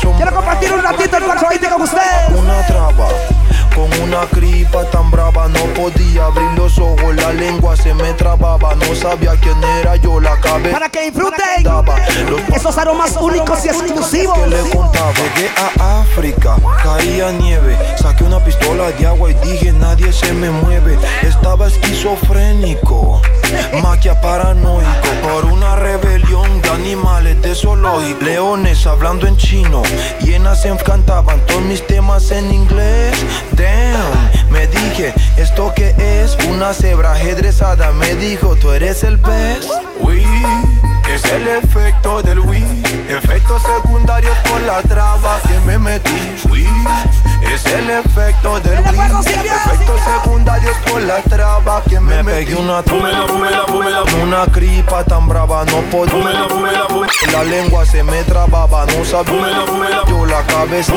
Quiero compartir un ratito el 420 con usted. Una traba. Con una gripa tan brava no podía abrir los ojos, la lengua se me trababa, no sabía quién era yo, la cabeza. Para que disfruten esos aromas únicos y exclusivos. Que le contaba, llegué a África, caía nieve, saqué una pistola de agua y dije nadie se me mueve. Estaba esquizofrénico, maquia paranoico, por una rebelión de animales de zoológico. Leones hablando en chino, hienas encantaban todos mis temas en inglés. Me dije, ¿esto qué es? Una cebra ajedrezada me dijo, ¿tú eres el best? Es el efecto del Wii. Efectos secundarios por la traba que me metí. Uy, es el efecto del Wii. Efectos secundarios por la traba que me, me metí. pegué una Púmela, púmela, púmela, Una gripa tan brava no podía. púmela, púmela, púmela. La lengua se me trababa, no sabía. Yo la cabeza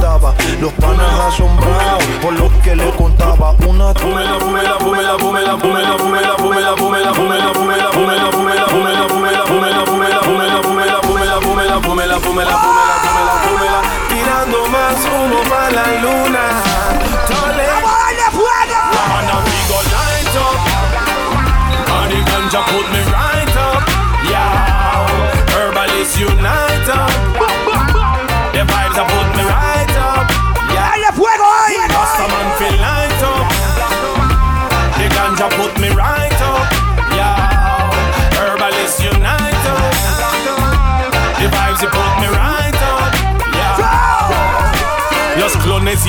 daba. Los panas asombrados por lo que le contaba. Una Púmela, púmela, púmela, púmela, púmela, púmela, púmela, púmela, púmela, púmela, púmela, púmela, And the ganja put me right up. Yeah. Herbalists unite up.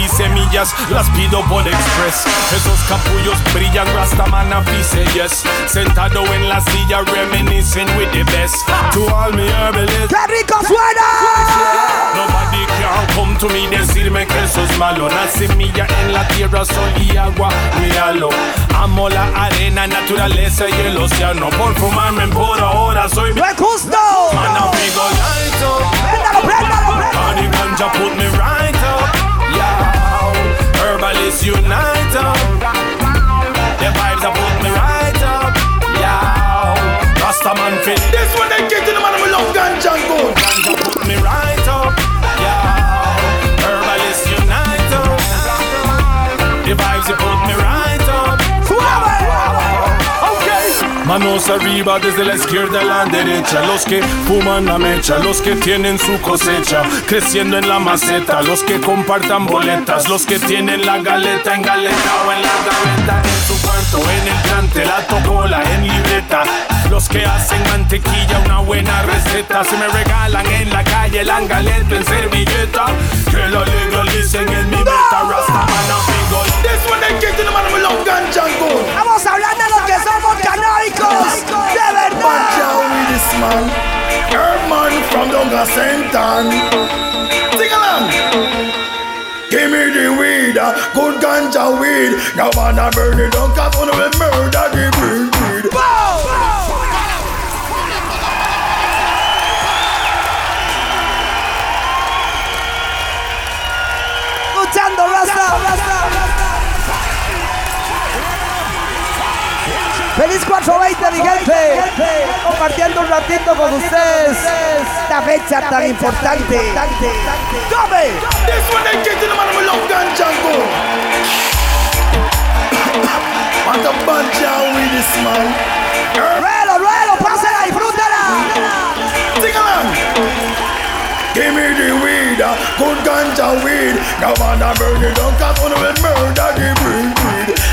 Y semillas las pido por express. Esos capullos brillan, Rastaman avise, yes. Sentado en la silla, reminiscing with the best. To all me herbalists. ¡Qué rico suena! Nobody can come to me decirme que eso es malo. La semilla en la tierra, sol y agua, míralo. Amo la arena, naturaleza y el océano. Por fumarme por ahora soy mi ¡No es justo! man. Ganja put me right. Herbalists unite up. The vibes that put me right up. Yeah. Rastaman fit. This one they get in the man of love ganja gold. Ganja put me right up. Yeah. Manos arriba desde la izquierda a la derecha. Los que fuman la mecha, los que tienen su cosecha, creciendo en la maceta. Los que compartan boletas, los que tienen la galeta en galeta o en la gaveta. En su en el trante, la tocola en libreta. Los que hacen mantequilla, una buena receta. Se me regalan en la calle el angaleto en servilleta. Que lo legalicen en mi meta. Rastaman amigo. This one they get in the man of love ganja and gold. Vamos a hablar de los que somos canábicos. ¡De verdad! With this man. Herman from Donga Sentan. Sing along. Weed, good ganja weed. Now wanna burn it down, cause one will murder the weed, Feliz 420, mi gente. Compartiendo un ratito con ustedes esta fecha tan importante. ¡Tome! This one they get the man with love ganja and gold. Want a this man. ¡Ruelo, ruelo! ¡Pásala, disfrútala! Sing along. Give me the weed, uh, good ganja weed. Now wanna burn it down, cause one will murder the weed.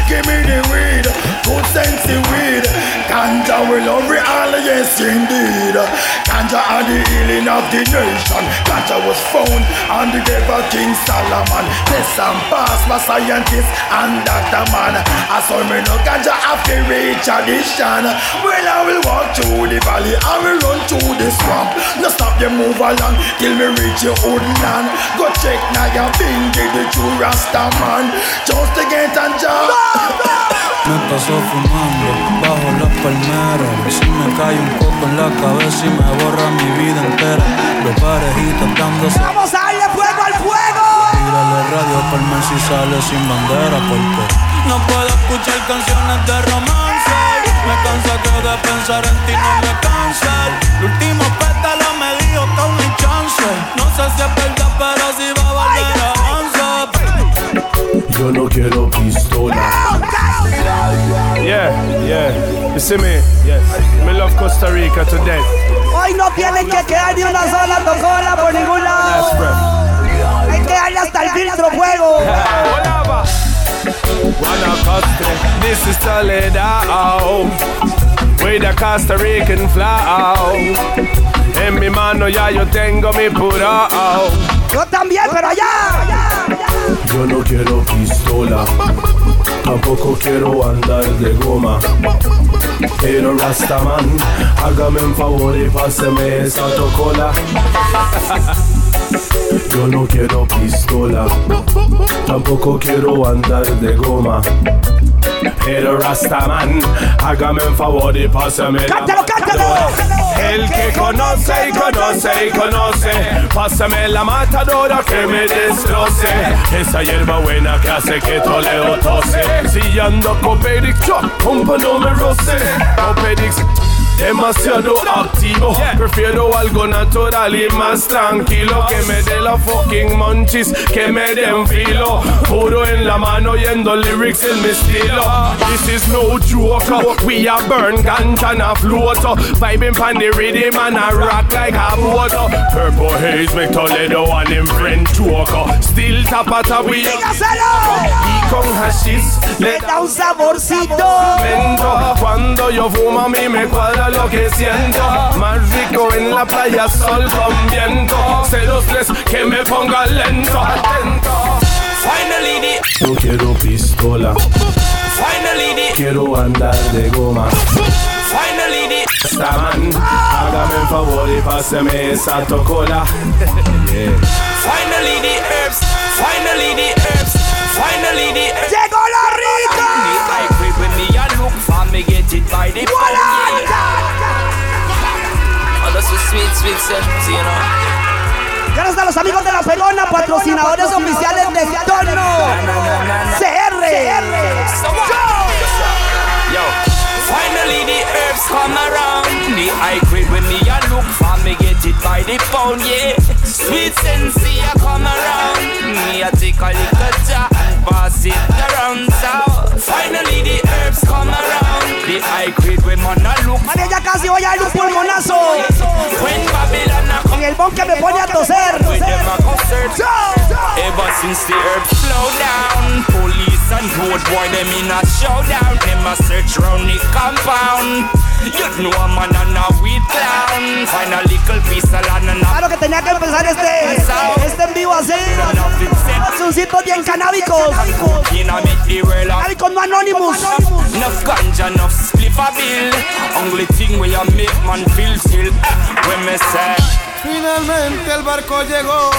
Give me the weed, good sensey weed. Ganja will love it all, yes indeed. Ganja are the healing of the nation. Ganja was found on the grave of King Solomon. This and pass my scientist and Dr. Man. I saw me no ganja after reach addition. Well, I will walk through the valley, I will run through the swamp. No stop you move along till me reach your old land. Go check now your bingy, the true Rasta man. Just to get a job. Me paso fumando bajo las palmeras. Si me cae un coco en la cabeza y me borra mi vida entera. Los parejitos dándose. ¡Vamos a darle fuego al fuego! Tírale radio por si sale sin bandera. Porque no puedo escuchar canciones de romance. Me cansa que de pensar en ti no me cansa. El último pétalo me dijo que hay chance. No sé si es quiero pistola. Yeah, yeah. You see me? Yes. Me love Costa Rica to death. Hoy no tienen que quedar ni una sola tocola por ningún lado. Hay que darle hasta el filtro fuego. Costa, this is Toledo. With a Costa Rican flag. En mi mano ya yo tengo mi puro. Yo también, pero allá. Yo no quiero pistola, tampoco quiero andar de goma. Pero Rastaman, hágame un favor y páseme esa tocola. Yo no quiero pistola, tampoco quiero andar de goma. Pero Rastaman, hágame un favor y pásame ¡Cántalo, cántalo! El que conoce y conoce y conoce, pásame la matadora que me destroce. Esa hierba buena que hace que Toledo tose. Si ando con Pedix, compa roce. Copedix, demasiado activo. Prefiero algo natural y más tranquilo. Que me dé la fucking munchies, que me den filo. Puro en la mano yendo lyrics en mi estilo. This is no joke. We a burn ganja and a float. Vibing pan the rhythm and a rock like a boat. Purple haze make Toledo and him friend choke. Still tapata we y con hashish le Le da un saborcito. Cuando yo fumo a mí me cuadra lo que siento. Más rico en la playa, sol con viento. 03 que me ponga lento, atento. Finally the, No quiero pistola, finally the, quiero andar de goma. Finally the. Staman, hágame un favor y páseme esa tocola. Yeah. Finally the herbs, finally the herbs, finally the herbs. ¡Llegó look for me get it by the pound, yeah. Oh, that's so sweet, sweet sense, you know. Gracias a los amigos de la Pegona, patrocinadores oficiales de Tono. CR. Yo, finally the herbs come around. The high grade when me a look for me get it by the pound, yeah. Sweet sensei a come around. Me a take a little jar and pass it around. So finally the herbs come around. The high grade when man a look Vale, ya casi voy a dar un pulmonazo. when Babylon a come. En el que me pone a toser. With them a go search. Ever since the earth slow down, police and road boy them in a showdown. Them a search round the compound. You know a man and a weed clown. Find a little piece of land and a Claro que tenía que empezar este, este en vivo así. Suncitos bien canábicos. Canábicos no anónimos. Enough ganja, enough spliff a bill. Only thing where you make man feel still. Eh, when me say. Finalmente el barco llegó.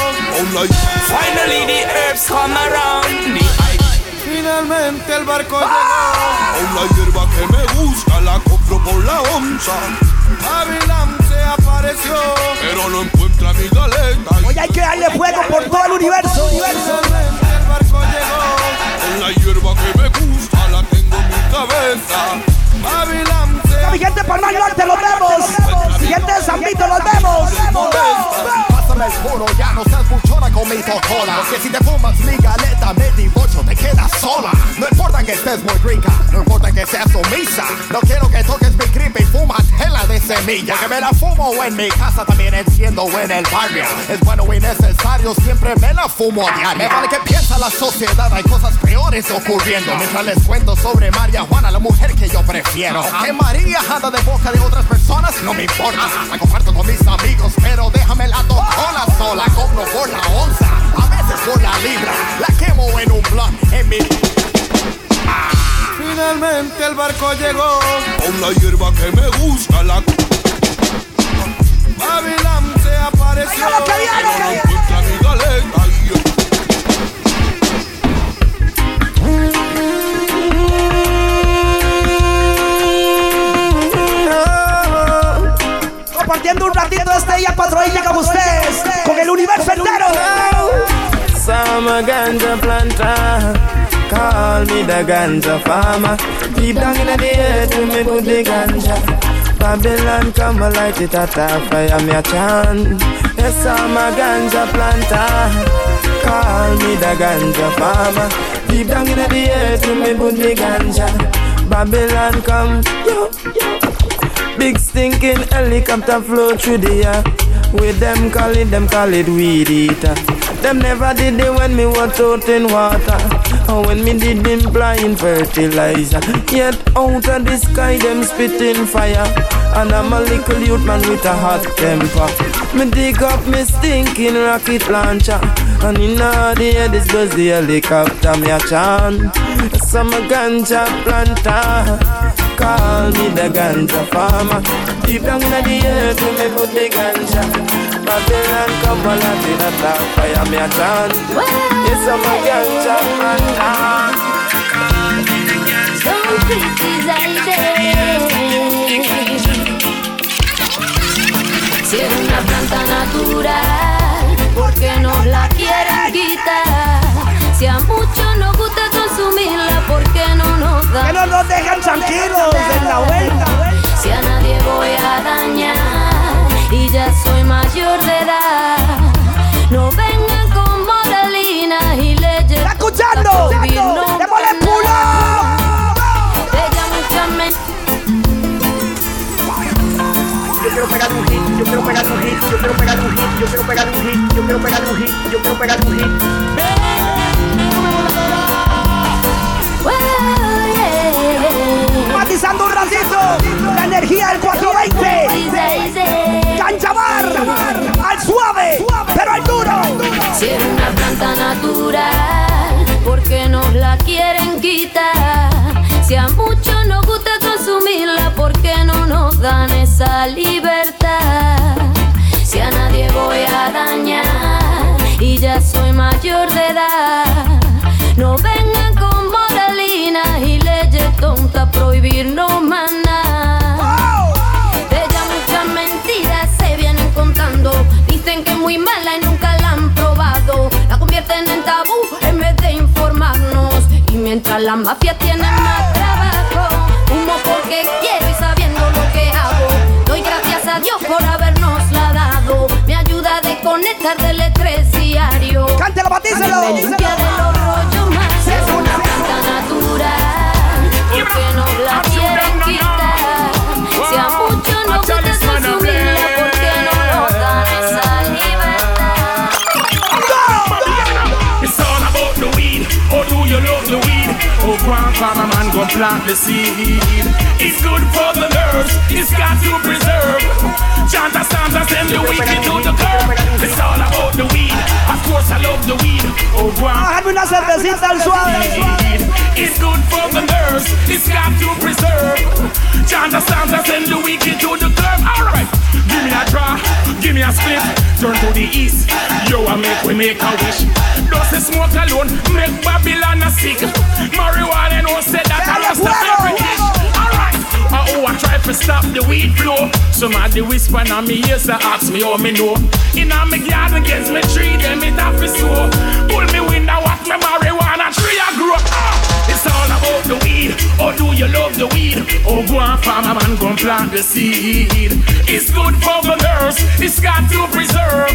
Finally the herbs come around. The Finalmente el barco llegó. Una hierba que me gusta la compro por la onza. Avilán se apareció. Pero no encuentra mi galeta. Hoy hay que darle fuego por todo el universo. Finalmente el barco llegó. La hierba que me gusta la tengo en mi cabeza. Avilán se Mi gente Norte, los vemos. Mi gente de San Vito, los vemos. El puro, ya no seas buchona con mi Porque si te fumas mi galeta, me divorcio, te quedas sola. No importa que estés muy rica, no importa que seas sumisa. No quiero que toques mi gripe y fumas tela de semilla. Que me la fumo en mi casa, también enciendo en el barrio. Es bueno y necesario, siempre me la fumo a diario. Me vale que piensa la sociedad, hay cosas peores ocurriendo. Mientras les cuento sobre María Juana, la mujer que yo prefiero. Que María anda de boca de otras personas, no me importa. La comparto con mis amigos, pero déjame la tocola sola Compro por la onza, a veces por la libra La quemo en un blunt, en mi... Finalmente el barco llegó. Una hierba que me gusta la Avilán se apareció. Oiga Compartiendo un ratito este día patrulla como ustedes. Con el universo entero. Some a ganja planter. Call me the ganja farmer. Deep down in the earth, me put the ganja. Babylon come a light it at a fire, me a chant. Yes, I'm a ganja planter. Call me the ganja farmer. Deep down in the earth, we me put the ganja. Babylon come, yo, yo. Big stinking helicopter flow through the air. With them call it, them call it weed eater. Them never did it when me was out in water. Or when me did them blind fertilizer. Yet out of the sky, them spitting fire. And I'm a little youth man with a hot temper. Me dig up me stinking rocket launcher. And in the air, this goes the helicopter, me a chant. Some a ganja planter. Call me the ganja farmer. Deep down in the earth, me put the ganja. Babylon come on and in a fire, me a chant. A ganja planter. Son Si es una planta natural, ¿por qué nos la quieren quitar? Si a muchos nos gusta consumirla, ¿por qué no nos dan? Que no nos dejan tranquilos en la vuelta. Si a nadie voy a dañar y ya soy mayor de edad, pegar un hit, yo quiero pegar un hit, yo quiero pegar un hit, yo quiero pegar un hit, yo quiero pegar un hit. Matizando un ratito, la energía del 420. Canchabar, al suave, pero al duro. Si es una planta natural, ¿por qué nos la quieren quitar? Si a muchos nos gusta consumirla, ¿por qué no nos dan esa libertad? Si a nadie voy a dañar y ya soy mayor de edad, no vengan con moralinas y leyes tontas prohibirnos más nada. De ella muchas mentiras se vienen contando. Dicen que es muy mala y nunca la han probado. La convierten en tabú en vez de informarnos. Y mientras la mafia tiene más trabajo, humo porque quiero y sabiendo lo que hago. Doy gracias a Dios por habernos la dado. Me ayuda a desconectar del estrés diario. Cántelo, batícelo. Me limpia de los rollos más. Es una planta natural. Porque no la quieren quitar. Oh, grandfather man gon' plant the seed. It's good for the nerves. It's got to preserve. Chant a stanza, send the wicked to the curb. It's all about the weed. Of course, I love the weed. Oh, grandfather. Bájame una cervecita al suave. It's good for the nerves. It's got to preserve. Chant a stanza, send the wicked to the curb. Alright, give me a draw, give me a split. Turn to the east. Yo, I make we make a wish. Does the smoke alone make Babylon a sick? Marijuana no say that I lost the every dish. Alright. Uh, oh, I try to stop the weed flow. Somebody whisper on me ears to ask me how me know. In a me garden against me tree, them it have to sow. Pull me window, watch me marijuana tree I grow. Ah, it's all about the weed. Oh, do you love the weed? Oh, go on, farmer man, go and plant the seed. It's good for the nerves. It's got to preserve.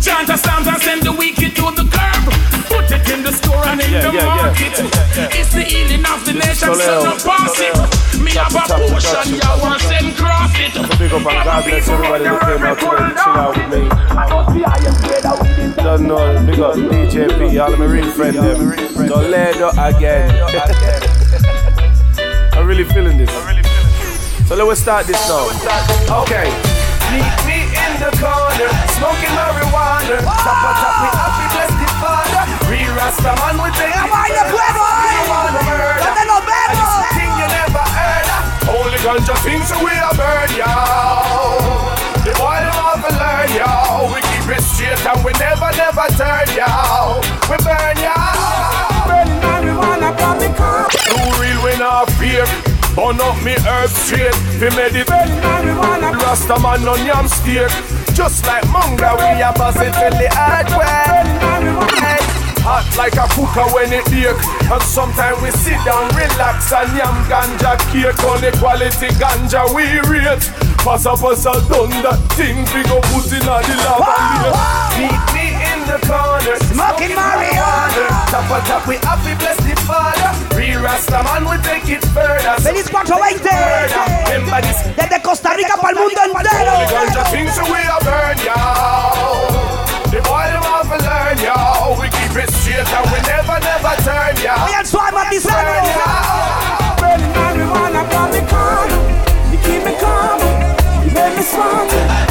Chant a stanza, send the wicked to the curb. Put it in the store and in Yeah, the yeah, market. yeah. It's the healing of the nation, so no pass it. Me have a Chop it, chop it, potion, you want send cross it. Big up and God bless everybody that came out today to chill out with me. Don't know, big up DJP, all of my real friends them. Toledo again. I'm really feeling this. So let's start this now. Okay. Meet me in the corner, smoking marijuana. Top a top, we happy, bless the father. Real Rasta man, with the we take it. baile fuego, eh. ¿Dónde nos vemos? Thing you never heard of. Only ganja things so we a burn, yo. The boy them have to learn, yo. We keep it straight and we never, never turn, yo. We burn, yo. Burning marijuana, pop the car. Too real we not fear. Burn up me herb straight. We meditate. Burning marijuana. Rasta man on yam steak. Just like manga, we a buzz it till the earthquake. Hey. Hot like a cooker when it bake, And sometimes we sit down, relax and yam ganja cake On the quality ganja we rate. Pass up us a done that thing We go put in a the lavalier Meet me in the corner Smoking marijuana. Top a top we happy bless the father. Real Rasta man we take it further. Feliz 420 Remember this. Desde Costa Rica pa'l mundo entero. The ganja things we are burn y'all The boy them have to learn y'all Satan will never, never turn ya. We are trying to be Burning marijuana got me calm. You keep me calm. You make me smart.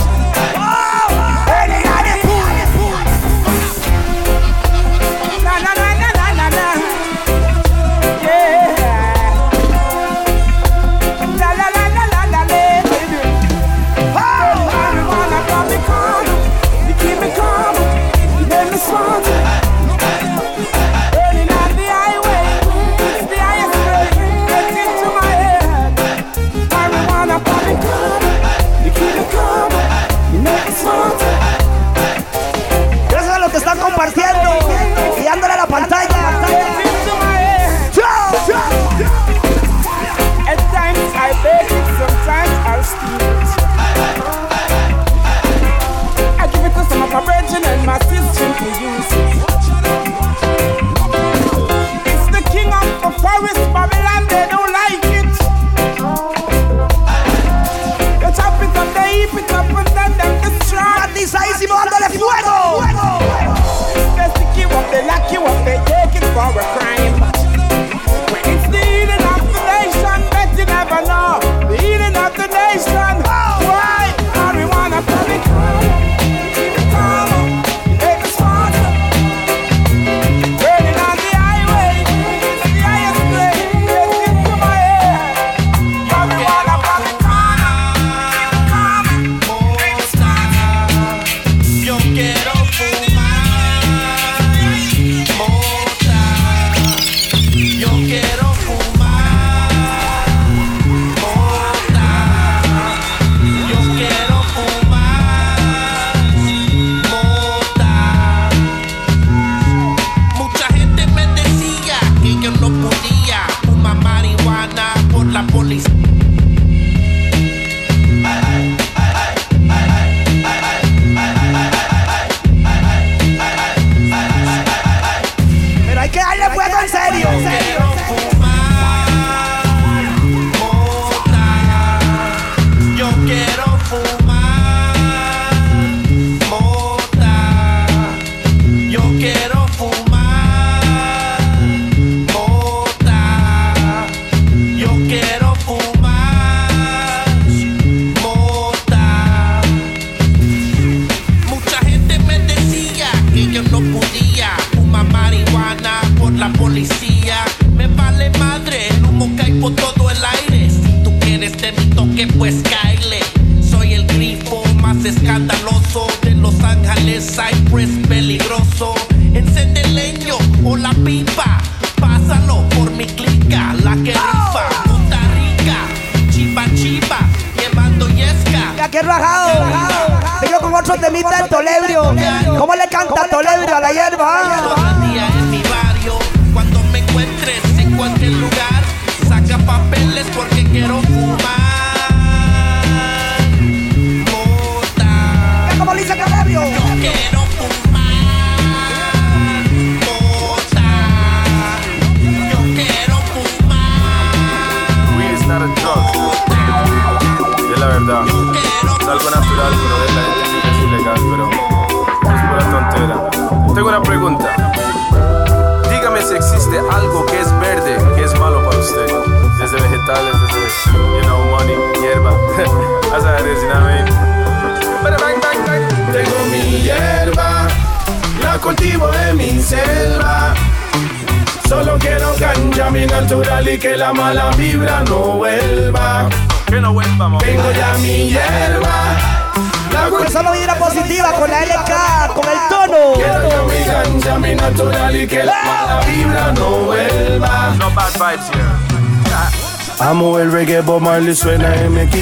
feelings when I am making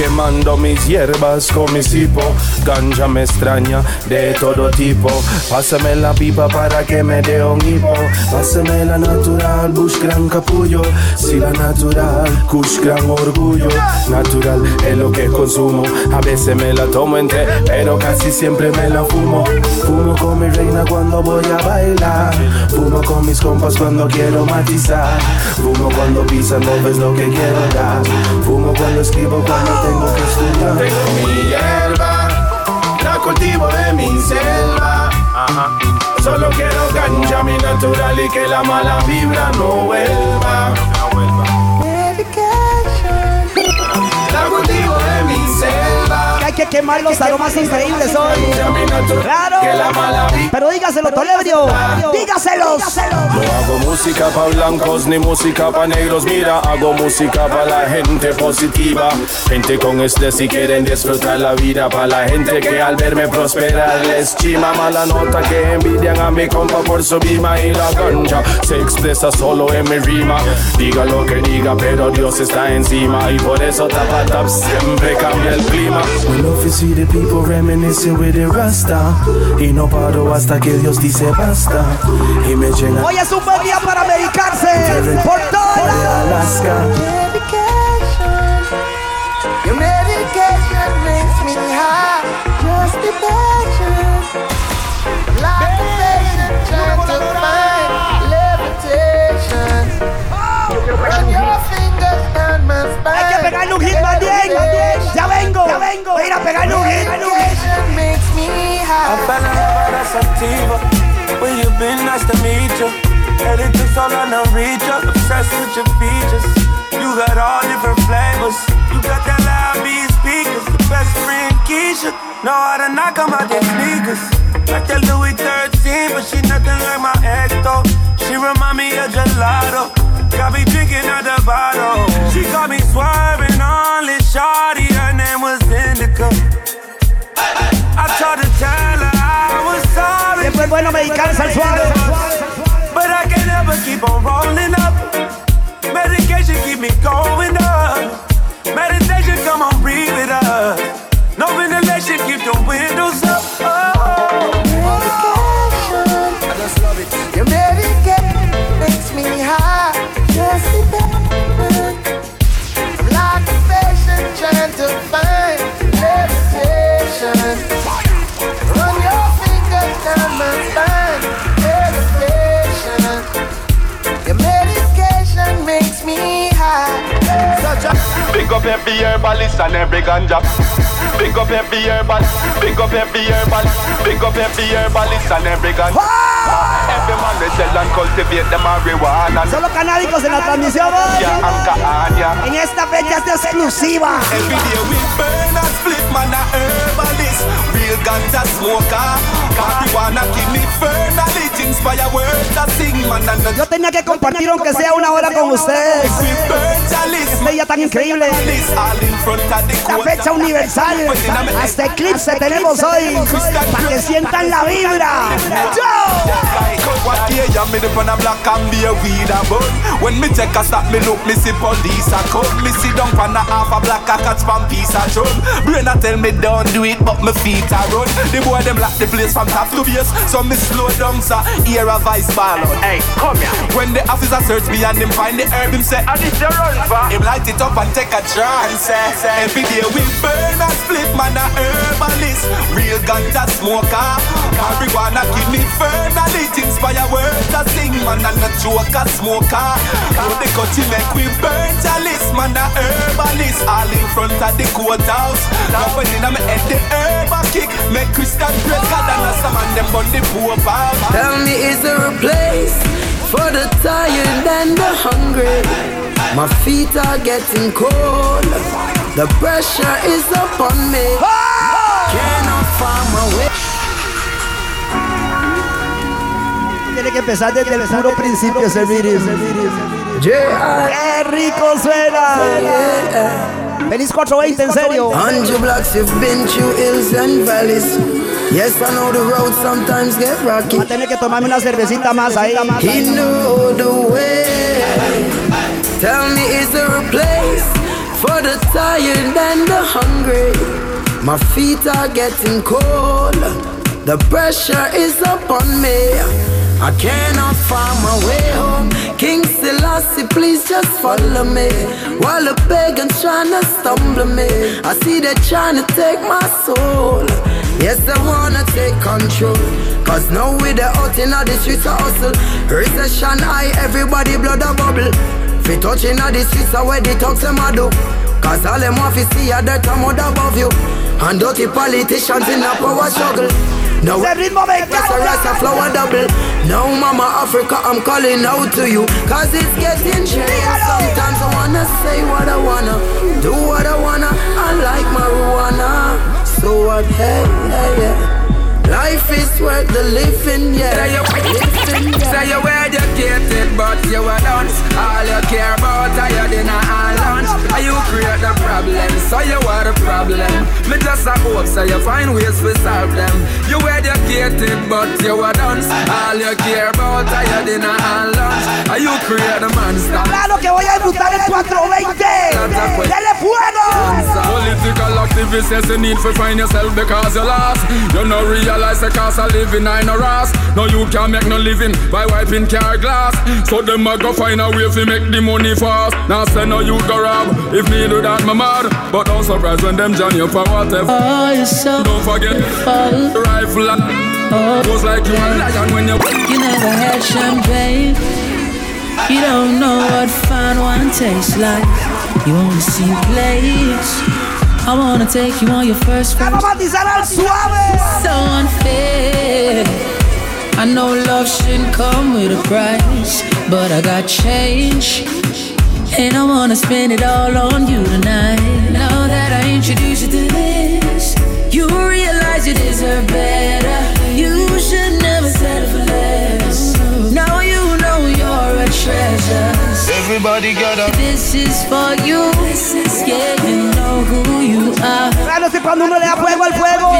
quemando mis hierbas con mi hipo. Ganja me extraña de todo tipo. Pásame la pipa para que me dé un hipo. Pásame la natural, Bush gran capullo. Si la natural, Kush gran orgullo. Natural es lo que consumo. A veces me la tomo entera, pero casi siempre me la fumo. Fumo con mi reina cuando voy a bailar. Fumo con mis compas cuando quiero matizar. Fumo cuando pisan, no ves lo que quiero dar cuando escribo, cuando tengo que estudiar. Tengo mi hierba, la cultivo de mi selva. Solo quiero ganja, mi natural y que la mala vibra no vuelva. La Que quemar los aromas increíbles hoy. Claro. Pero dígaselo, Tolebrio. Dígaselos. No hago música pa' blancos ni música pa' negros, mira, hago música pa' la gente positiva. Gente con estrés si quieren disfrutar la vida, pa' la gente que al verme prosperar les chima mala nota que envidian a mi compa por su bima y la cancha se expresa solo en mi rima. Diga lo que diga, pero Dios está encima y por eso tapa tap siempre cambia el clima. We love to see the people reminiscing with the rasta. Y no paro hasta que Dios dice basta. Y me llena Hoy es un buen día para medicarse. Por de toda Alaska. Your medication makes me high. Just be patient. Like a patient trying to find levitation. Hay que pegarle un hit más bien. Ya vengo. Ya vengo. Voy a ir a pegarle un hit. Medication makes me high. I fell in love with a sativa. Where you been? Nice to meet you. Headed to Solana reach you. Obsessed with your features. You got all different flavors. You got that loud beat speakers. The best friend Keisha. Know how to knock 'em out their sneakers. Like that Louis 13, but she nothing like my ex though. She remind me of gelato. Got me drinking out the bottle. She got me swerving on this shawty. Her name was Indica. I tried to tell her I was sorry. Es bueno medicarse al suave. But I can never keep on rolling up. Medication keep me going up. Meditation, come on, breathe with us. No ventilation, keep the windows up. Big up every herbalist and every ganja. Big up every herbal, big up every herbal, big up every herbalist and every ganja. Every man they sell and cultivate the marijuana. Solo canábicos en la transmisión hoy. Kahania. En esta fecha es exclusiva. Every day we burn and split man a herbalist Real ganja smoker Marijuana give me fernally Inspire words I sing man and the Yo tenía que compartir aunque sea una hora con ustedes. Día tan increíble. La fecha universal. Hasta eclipse tenemos hoy. Para que sientan la vibra. ¡Yo! What day you me dip on a black and be a weed a bun. When me take a stop me look me see police a come. Me sit down on a half a black a catch pan piece of drum. Brain a tell me don't do it but me feet a run. The boy them lock the place from top to base. So me slow down so hear a voice ball out. Hey come here. When the officer search me and him find the herb him say And it's the run for Him light it up and take a chance eh. Every day we burn and split man a herbalist. Real ganja smoker. Marijuana give me fernally Inspire words I sing man and a joker smoker How the cut you make we burn chalice Man a herbalist All in front of the courthouse Now when in a me head the herb a kick Make Christian praise God and a some and them on the poor bar Tell me, is there a place for the tired and the hungry? My feet are getting cold. The pressure is upon me. Cannot find Tiene que empezar desde el puro principio ese virus. ¡Qué rico suena! Feliz 420, en serio. Hundred blocks you've been through hills and valleys. Yes, I know the road sometimes get rocky. Va a tener que tomarme una cervecita más ahí. He know the way. Tell me, is there a place for the tired and the hungry? My feet are getting cold. The pressure is upon me. I cannot find my way home. King Selassie, please just follow me. While the pagans trying to stumble me, I see they trying to take my soul. Yes, they wanna take control. Cause now we the out in the streets of hustle. Recession high, everybody blood a bubble. Fi touching the streets of where the talks them a do. Cause all them fi see a dirt and mud above you. And dirty politicians in a power struggle. Now every moment, that's a rasta flower double. Now, Mama Africa, I'm calling out to you. Cause it's getting serious. Sometimes I wanna say what I wanna, do what I wanna. I like marijuana. So what? Hey, hey, yeah. Life is worth the living, yeah. Say you, living, yeah. Say you educated, but you a dance. All you care about are your dinner and lunch. Are you create the problem, so you are the problem. Me just a hope, so you find ways to solve them. You educated, but you a dance. All you care about are your dinner and lunch. Are you create the monster? Claro que voy a disfrutar el 420. Dele fuego. Political activists, yes, you need to find yourself because you lost. You're no real realize the cost of living I no ras. No you can make no living by wiping car glass. So them a go find a way to make the money fast. Now say no you go rob. If me do that, my mad. But don't surprise when them join you for whatever. Oh, you're so don't forget beautiful. rifle. Oh. Goes like you a lion when you. You never had champagne. You don't know what fine wine tastes like. You only see plays. I wanna take you on your first first. So unfair. I know love shouldn't come with a price, but I got change. And I wanna spend it all on you tonight. Now that I introduce you to this, you realize you deserve better. Everybody got up. This is for you. Yeah, you know who you are. Ah, claro que cuando uno le da fuego al fuego,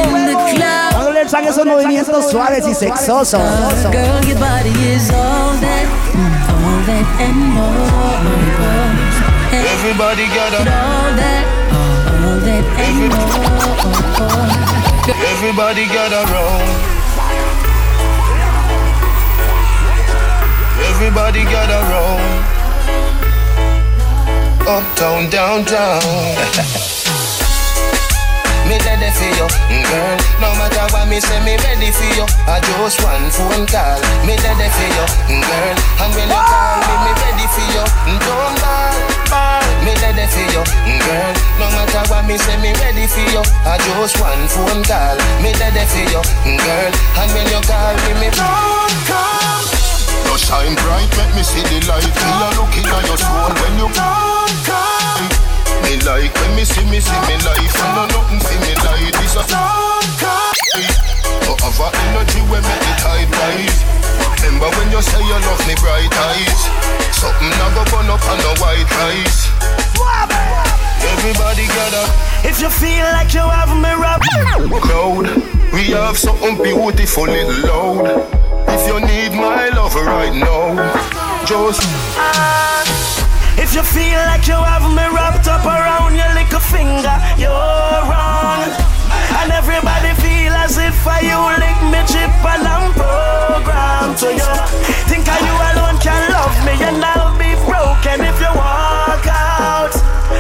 cuando le echan esos movimientos suaves y sexosos. Ah, girl, your body is all that, all that and more. Everybody got up. All that, all that and more. Everybody got around. Everybody around uptown, downtown. me ready for you, mm, girl. No matter what me say, me ready for you. I just one phone call. Me ready for you, mm, girl. And when you call me, me ready for you. Mm, don't ball, ball. Me ready for you, girl. No matter what me say, me ready for you. I just one phone call. Me ready for you, girl. And when you call me, me don't come. You shine bright, make me see the light. Me a looking at your soul when you come, come. Me like when me see me see me life, and no nothing see me light. This a come, come. You have a energy when make the tide rise. Remember when you say you love me bright eyes. Something I go burn up on the white rice. Everybody up. If you feel like you have me rap. Crowd, we have something beautiful, little loud. If you need my love right now, just. Uh, if you feel like you have me wrapped up around your little finger, you're wrong. And everybody feel as if I you lick me chip along program to you. Think I you alone can love me and I'll be broken if you walk out.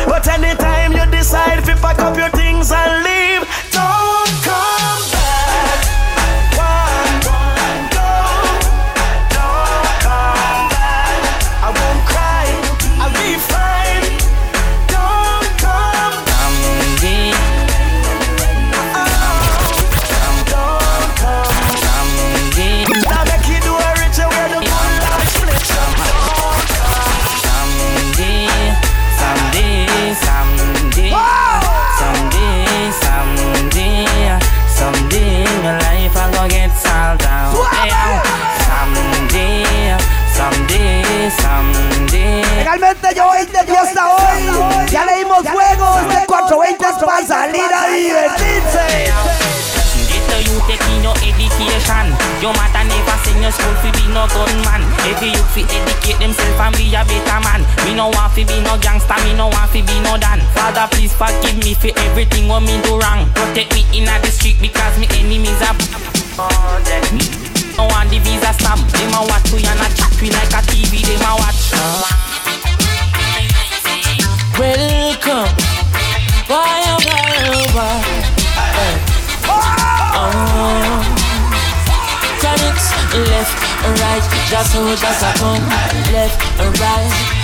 But anytime you decide to pack up your things and leave, don't school fi be no gunman. Every youth fi educate themself and be a better man. Me no want fi be no gangster, me no want fi be no dan. Father, please forgive me for everything what me do wrong. Protect me in the street because me enemies are. Me no want the visa stamp. Them a watch we and a chat we like a TV. Them a watch. Welcome, why oh why oh left and right, just so just a come, left and right.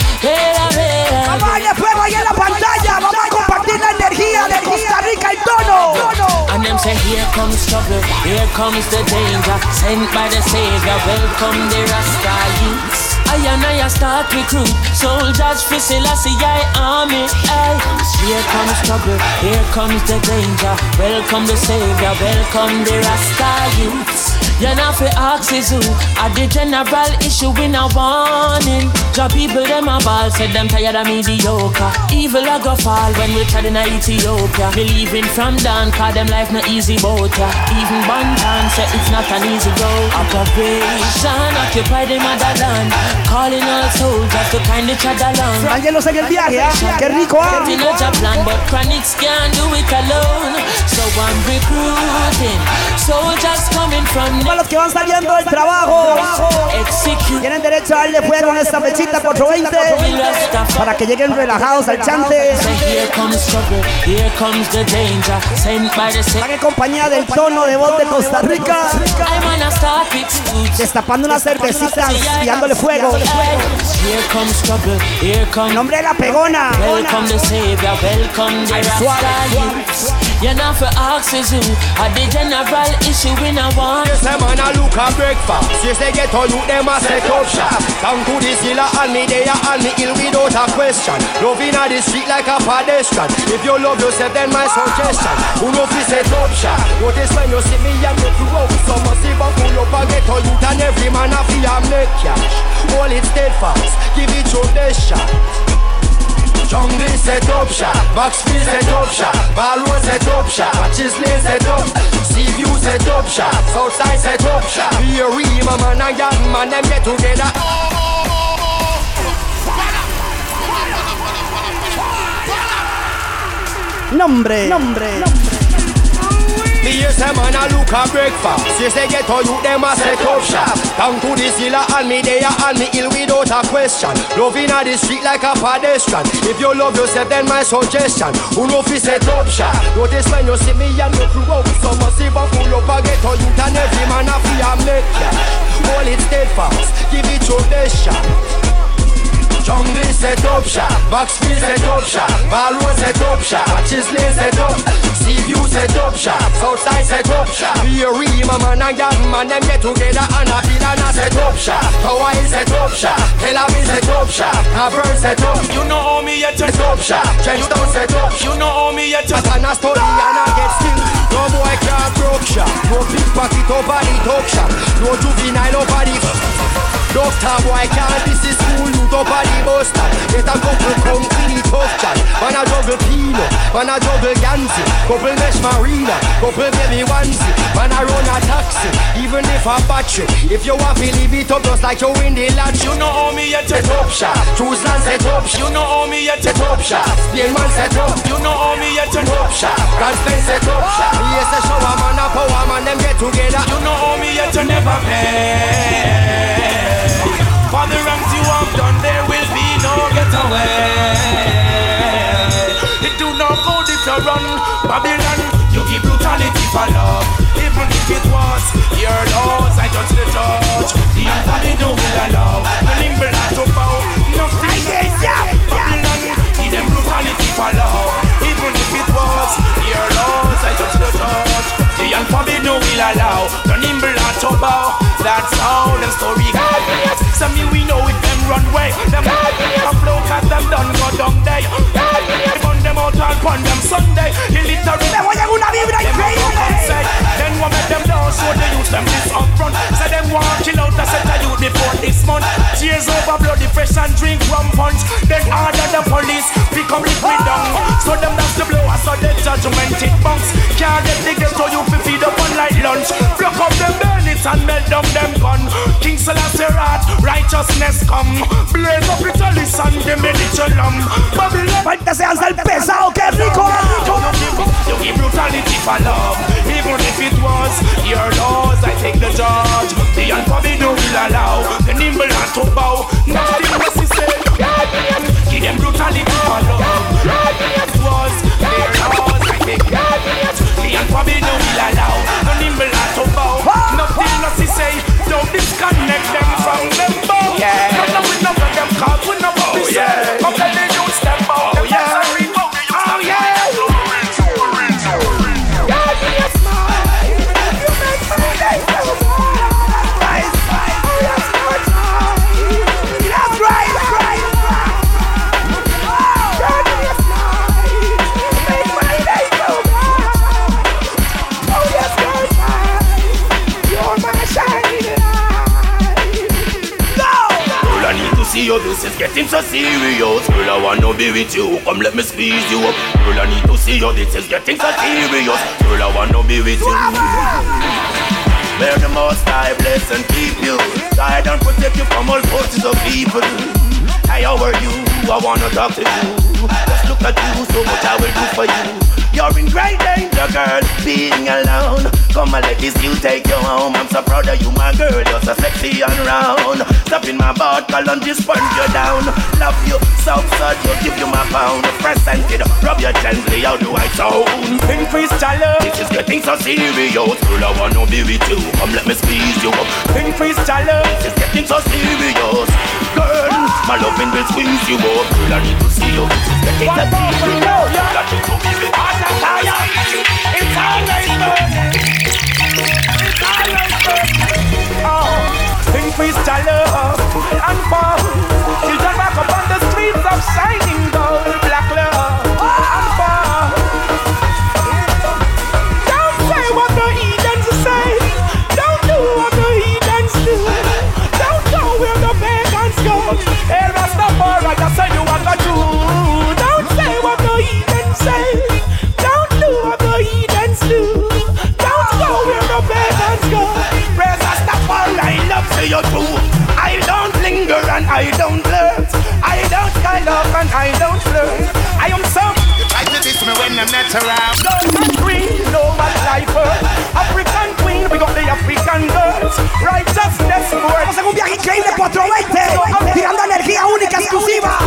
Vamos a darle fuego ahí en la pantalla. Vamos a compartir la energía de Costa Rica y tono. And them say, here comes trouble, here comes the danger. Sent by the Savior, welcome the Rasta youths. I and I start recruit soldiers for Selassie I army. Aye. Here comes trouble, here comes the danger. Welcome the Savior, welcome the Rasta youths. You're not for axes who are the general issue in a warning. Job people them a ball, said them tired of mediocre. Evil a go fall when we're tried in Ethiopia. Believing from down, cause them life no easy boat ya. Even Banton said it's not an easy road. Operation occupy the motherland. Calling all soldiers to kind each other along. Ángelos en el viaje, ¿ah? Qué rico, ¿ah? We know the plan, but Chronixx can't do it alone. So I'm recruiting. Soldiers coming from Para los que van saliendo del trabajo, tienen derecho a darle fuego en esta fechita 420 para que lleguen relajados al chante. Están en compañía del tono de voz de Costa Rica, destapando una cervecita y dándole fuego. Nombre de la pegona. You're not for who are the general issue in a war. Yes, a man a look a breakfast. Yes, they get on you, them a set up shop. Come to the zilla and me there and me ill without a question. Love in the street like a pedestrian. If you love yourself, then my suggestion. Who know if set up shop? Notice when you see me and you throw out some massive and pull up and get on you and every man a fear make cash. Hold it steadfast, give it your best shot. Jungle set up shop, Boxfield set up shop, Balroad set up shop, Chisley set up, shop, Southside set up shop. Be a real man and young man, them get together. Nombre, nombre, Me hear say man a look a breakfast. Yes, they get on you, them a set up shop. Down to the zilla and me there and me ill without a question. Loving a the street like a pedestrian. If you love yourself, then my suggestion. Who know fi set up shop? Notice when you see me and you crew out So massive and full up a get on you And every man a fi a make cash Hold it steadfast, give it your best shot Jungle set up shop, Boxfield set up shop, Balroad set up shop, Chisley set up, Seaview set up shop, Southside set up shop. Be a real man and young man, them get together and a feel and a set up shop. Hawaii set up shop, Tel Aviv set up shop, Auburn set up. You know how me yet up shop, Trenchtown set up. You know how me yet Just an a story and I get still. No boy can't broke shop, no pickpocket over the talk shop, no juvenile over the. Doctor boy can't this is school, you up at the bus stop. Get a couple the tough chat. Man a juggle Pino, man a juggle Yancy, couple mesh marina, couple baby onesie. Man a run a taxi, even if a battery. If you want to leave it up just like you win the lottery. You know how me yet set up shop. Choose land set up shop. You know how me yet set up shop. Spain man set up. You know how me yet set up shop. Ah. Grand Spain set up shop. Yes, a shower man a power man them get together. You know how me yet to never pay. For the wrongs you have done, there will be no getaway. It do not go if you run, Babylon. You give brutality for love, even if it was your laws. I touch the touch, the unholy do will allow. The nimble not to bow, nothing. Babylon, give them brutality for love, even if it was your laws. I touch the touch, the unforbidden will allow. The nimble not to bow. That's how them story goes. We know if them run way. Them a flow cause them done go down there. Burn them out and burn them Sunday. Illiterate. Me voy a una vibra. Then one make them down so they use them this up front. Say them want kill out a set of youth before this month. Cheers over bloody fresh and drink rum punch. Then order the police pick up liquid down. So them that's the blow. So the judgment it bounce. Can't get the ghetto you fi feed up on like lunch. Block up them it and melt down them gun. King Selassie rat, righteousness come. Blaze up the chalice and the medicinum. Babylon. Falta hasta el pesado, Get every corner. You give brutality for love, even if it was your laws. I take the charge. The alphabet will allow the nimble and to bow. Nothing was he said. Give them brutality for love. Even if It was their laws. I take the charge. The antipope no will allow the nimble and to bow. Nothing was he say. Don't disconnect them from them bow. Yeah. No, no, we never them cause we never be yeah. You, this is getting so serious. Girl, I wanna be with you, come let me squeeze you up. Girl, I need to see you, this is getting so serious. Girl, I wanna be with you. May the most I bless and keep you. Guide and protect you from all forces of evil. Hey, how are you? I wanna talk to you. Just look at you, so much I will do for you. You're in great danger, girl, being alone. Come and let this you take you home. I'm so proud of you, my girl. You're so sexy and round. Stop in my bottle and just punch you down. Love you, so sad, you give you my pound. Presented, rub you gently, how do I sound? Increase love. This is getting so serious. Girl, I wanna be with you. Come let me squeeze you up. Increase love. This is getting so serious. Girl, my loving will squeeze you up. Girl, I need to see you. This is getting so serious. Got you to be with me Oh, increase your love and fall. When I'm not around. Don't green, know what life. Eh? African queen, we got the African girls. Righteousness, Vamos a un viaje increíble 420. Tirando energía única, exclusiva.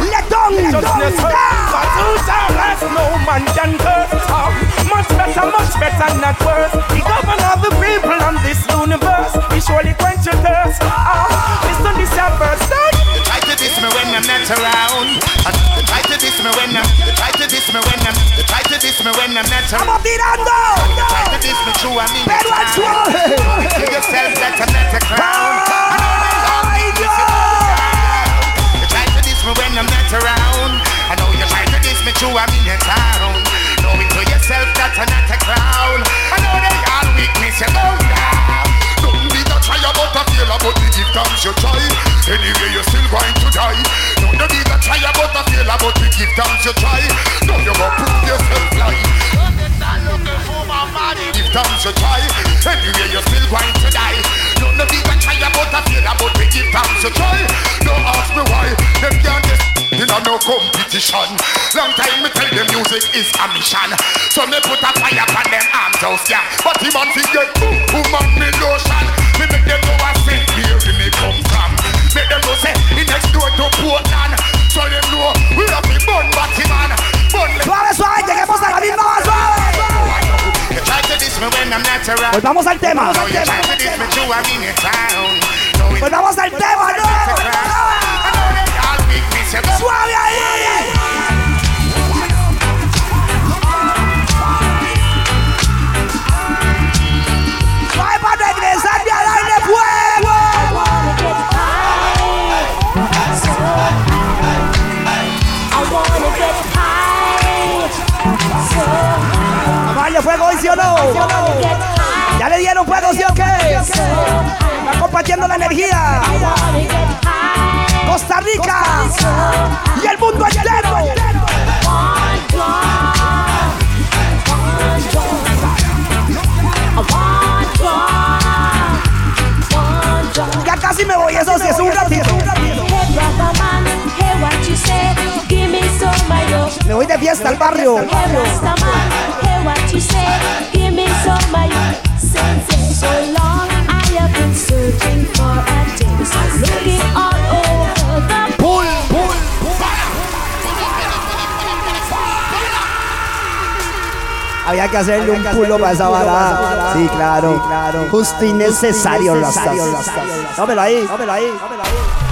Letón. Righteousness eh. hurt. But who's our last? No man can curse eh. much better, much better, not worse. He govern all the people on this universe. He surely quench your thirst. Ah, listen, this your first time. You try to diss me when I'm not around. To diss me when I'm. You try to diss me when I'm. You try to diss me when I'm not around. Vamos tirando. You try to diss me true, I mean. Al suave. You yourself that I'm not a crown. Ay, Dios. You try to diss me when I'm not around. I know you try to diss me true, I mean a town yourself that are not a crown. About a the give thanks you try. Anyway, you're still going to die. Don't be the try about a fail about the give thanks you try. Now you go prove yourself like. Give thanks you try. Anyway, you're still going to die. Don't be the try about a fail about the give thanks you try. Don't ask me why. Them can't just in a no competition. Long time me tell them music is a mission. So me put a fire on them arms house, yeah. But the man get boom, boom on me lotion. Me make them know I say Make them know say he next door to Portland. So them know we have the bun batty man. Suave, suave, lleguemos a la misma suave. Pues vamos al tema. Pues vamos al tema, no. Suave ahí. Suave para regresar de al aire fuego. ¿Ya le dieron fuego, sí o qué? Está compartiendo la energía. Costa Rica y el mundo entero. Ya casi me voy, eso sí es un ratito. Me voy de fiesta al barrio. So long I have been searching for a dance, looking all over. Había que hacerle un culo para esa vara. Sí, claro. Justo y necesario, Rastas. Tómelo ahí, tómelo ahí, tómelo ahí.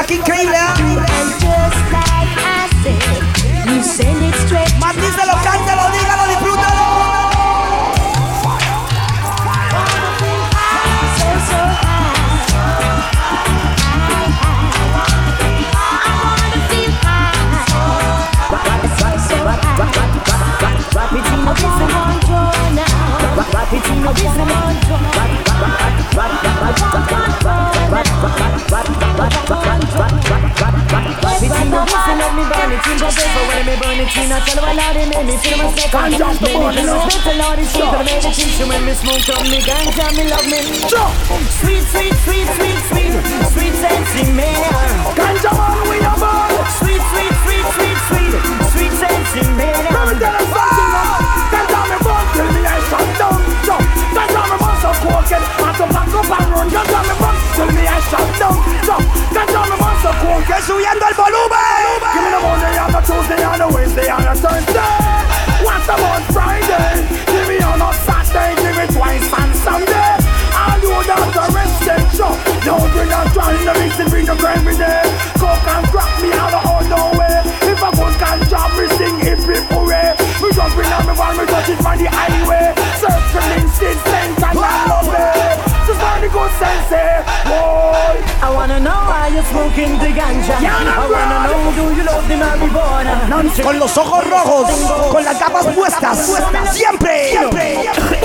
knocking Kayla. Just like I said, you send it straight. Más díselo, cántalo, dígalo, disfrútalo. Wrap it in a different one now. Wrap it in a different one. Wrap, wrap, wrap, wrap, wrap, wrap. So high. I wanna get sweet, sweet, sweet, so high. burn it in a tell make me feel myself Ganja up the body now Better Lord is sweet But make it teach you when me smoke on me ganja me love me. Sweet, sweet, sweet, sweet, sweet Sweet in me Ganja man we a burn Sweet, sweet, sweet, sweet, sweet Sweet in me Let me tell you something. Now Ganja me burn till me I shut down. Ganja me burn so cocaine And to up and run. Ganja me smoking the ganja. I wanna know do you love the marijuana. Con los ojos rojos, con las gafas puestas, siempre.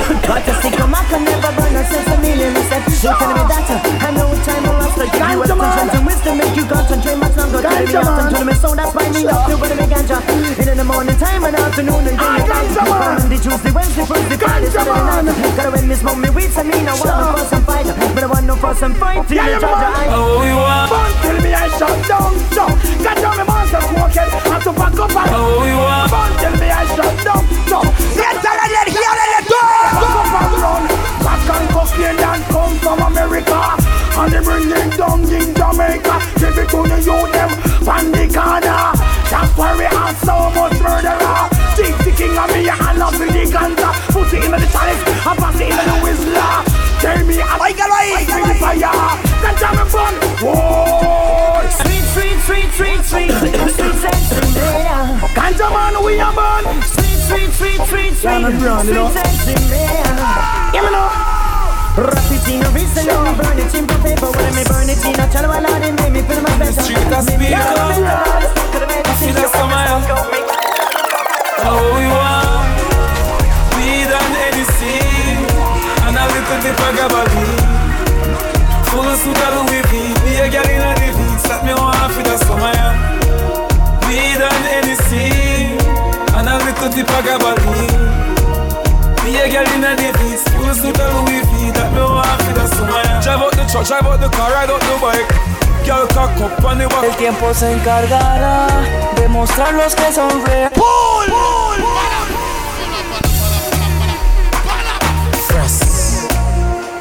But the sycamore can never burn us since a million is said. You telling me that I know what time will last. Like you have conscience and wisdom make you concentrate much longer. Telling me often, telling me so that's why me up to with me ganja. And in the morning time and afternoon and day and night. Monday, Tuesday, Wednesday, Thursday, Friday, Saturday night. Gotta when me smoke me weed, I mean I want no fuss and fight, but I want no fuss and fight till the judge I. Oh, we want. Fun till me I shut down, so got down the monster walking, have to back up and. Oh, we want. Fun till me I shut down, so. Sienta la energía del Back up and run, cocaine and come from America. And they bring it down in Jamaica Give it to the youth them from the corner That's why we have so much murderer Chief the king of me and love the ganja Put it in the chalice and pass it in the whistler Tell me I Óigalo ahí, I feel fire Ganja me fun Whoa Sweet, sweet, sweet, sweet, sweet Sweet sense in there Ganja man we a burn Sweet, sweet, sweet, sweet, sweet Sweet sense in there Give me now Wrap it in a wrist and let me burn it in paper When me burn it in a channel while I make me feel my best. Street a speaker See the summer Oh we want Weed and anything. And a little bit of gabardine Full of suit of Louis V. Be a girl in a living Set me want for the summer Weed and anything And gabardine be a girl in a Davis, Louis V That me want for the summer Drive out the truck, drive out the car, ride out the bike. Girl cock up on the back El tiempo se encargará de mostrar los que son reales. ¡Pull! ¡Pull!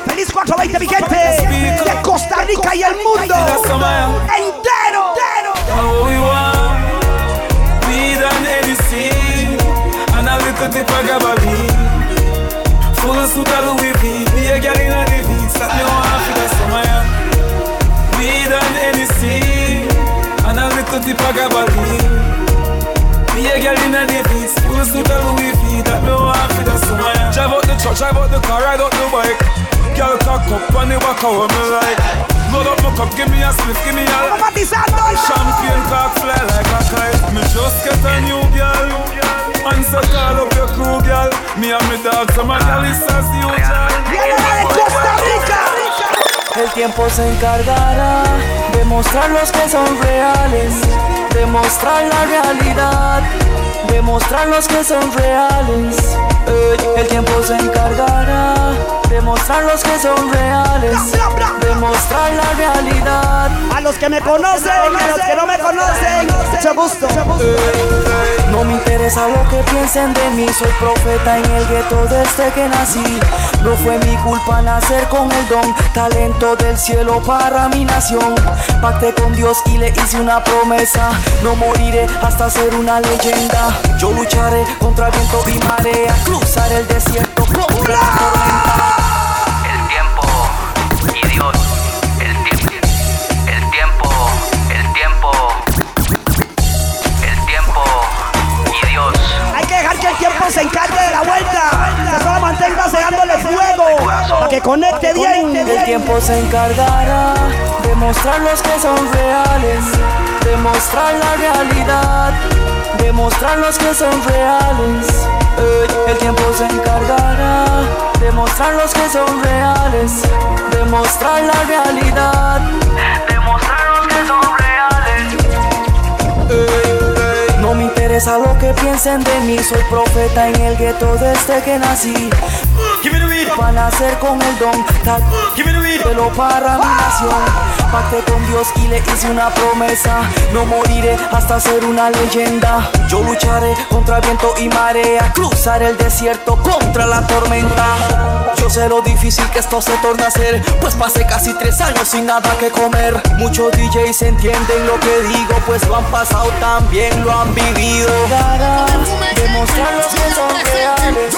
¡Feliz 420 mi gente! De Costa Rica y el mundo. Entero! Oh, Weed and anything And a little bit of gabardine Be a girl in a living Full of suit of Louis V. That me want for the summer Drive out the truck, drive out the car, ride out the bike. Girl cock up on the back of me like. Load up my cup, give me a spliff, give me a Champagne cock fly like a kite. Me just get a new girl Call up your crew girl Me and me dog, El tiempo se encargará de mostrar los que son reales, de mostrar la realidad, de mostrar los que son reales. Eh, el tiempo se encargará de mostrar los que son reales, de mostrar la realidad. A los que me conocen, a los que no me conocen, mucho gusto. No me interesa lo que piensen de mí, soy profeta en el gueto desde que nací. No fue mi culpa nacer con el don, talento del cielo para mi nación. Pacté con Dios y le hice una promesa, no moriré hasta ser una leyenda. Yo lucharé contra viento y marea, cruzar el desierto la tormenta. El tiempo y Dios. El tiempo. El tiempo. El tiempo. El tiempo y Dios. Hay que dejar que el tiempo se encargue de la vuelta. Que solo manténgase dándole fuego. Para que conecte bien. El tiempo se encargará de mostrar los que son reales, de mostrar la realidad, de mostrar los que son reales. El tiempo se encargará de mostrar los que son reales, de mostrar la realidad, de mostrar los que son reales. No me interesa lo que piensen de mí. Soy profeta en el gueto desde que nací. Para nacer con el don, tal pelo para mi nación. Pacté con Dios y le hice una promesa. No moriré hasta ser una leyenda. Yo lucharé contra viento y marea. Cruzaré el desierto contra la tormenta. Yo sé lo difícil que esto se torna a ser. Pues pasé casi tres años sin nada que comer. Muchos DJs entienden lo que digo, pues lo han pasado también, lo han vivido. Demostrar los que son reales.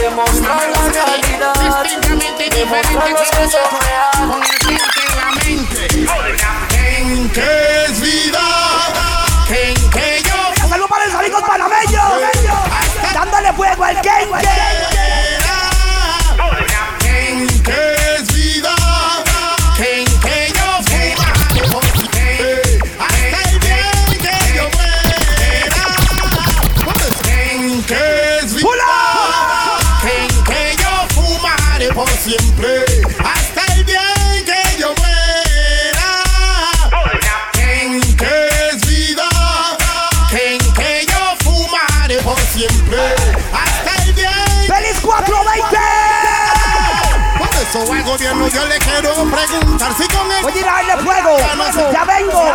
Demostrar la realidad. ¿Quién que es vida? ¿Quién que yo? Saludos para los amigos panameños. Dándole fuego al Ken ¿Quién gobierno yo le quiero preguntar si con el Voy a ir a darle fuego. Ya vengo.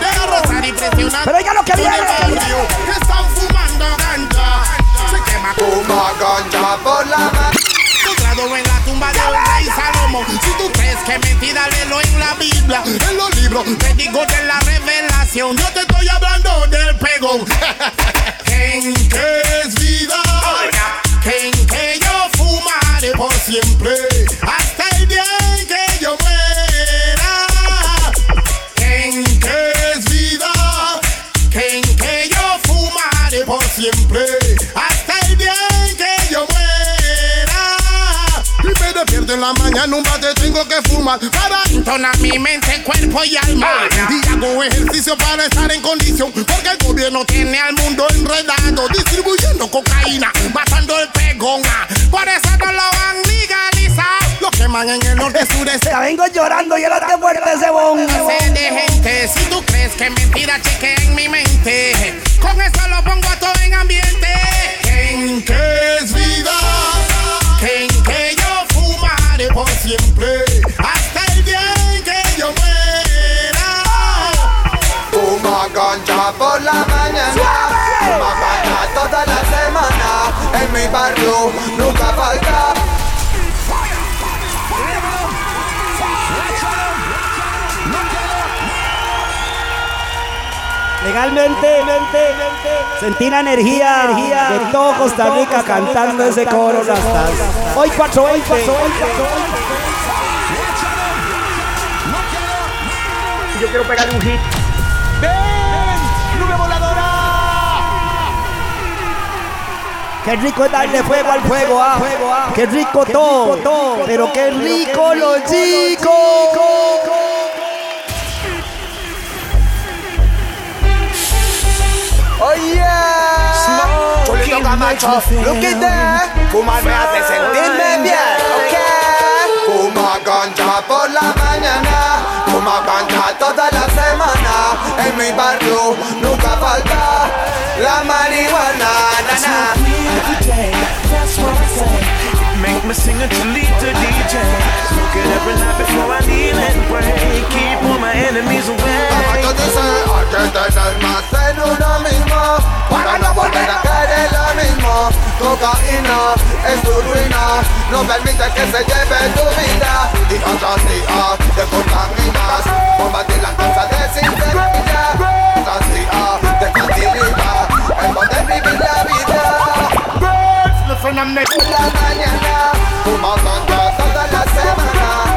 Pero oiga lo que viene. Que están fumando ganja. Se quema Fuma ganja por la mano. En la tumba de un rey Salomón. Si tú crees que mentira, léelo en la Biblia. En los libros te digo de la revelación. Yo te estoy hablando del pegón. ¿Quién que es vida? ¿Quién que yo fumaré por siempre? En la mañana, un bate tengo que fumar para entonar mi mente, cuerpo y alma. Y hago ejercicio para estar en condición, porque el gobierno tiene al mundo enredado, distribuyendo cocaína, matando el pegón. Por eso no lo han legalizado. Lo queman en el norte, sureste. La vengo llorando y ahora te fuerte ese bon. Sé de gente, si tú crees que mentira, cheque en mi mente. Con eso lo pongo todo en ambiente. ¿Quién que es vida? ¿Quién que yo fumaré por siempre? Hasta el día en que yo muera. Fuma ganja por la mañana. Fuma ganja toda la semana. En mi barrio nunca falta. Legalmente, sentí la energía, de todo Costa Rica cantando ese coro rastas. Hoy 420. Yo quiero pegar un hit. ¡Ven! ¡Nube voladora! Qué rico es darle fuego al fuego, ah. Qué rico todo, pero qué rico los chicos. Oh yeah. Chulito Camacho, look at that. Fumar me hace sentirme bien, ok. Fuma ganja por la mañana. Fuma ganja toda la semana. En mi barrio nunca falta la marihuana. Na, na. Make me sing it to lead to DJ. Smoke it every night before I kneel and pray. Keep all my enemies away. Para no volver a caer en lo mismo Cocaína es tu ruina No permite que se lleve tu vida Día tras día te contaminas Combatir la causa de sinceridad Tras día te facilita El poder vivir la vida Por la mañana Fuma ganja toda la semana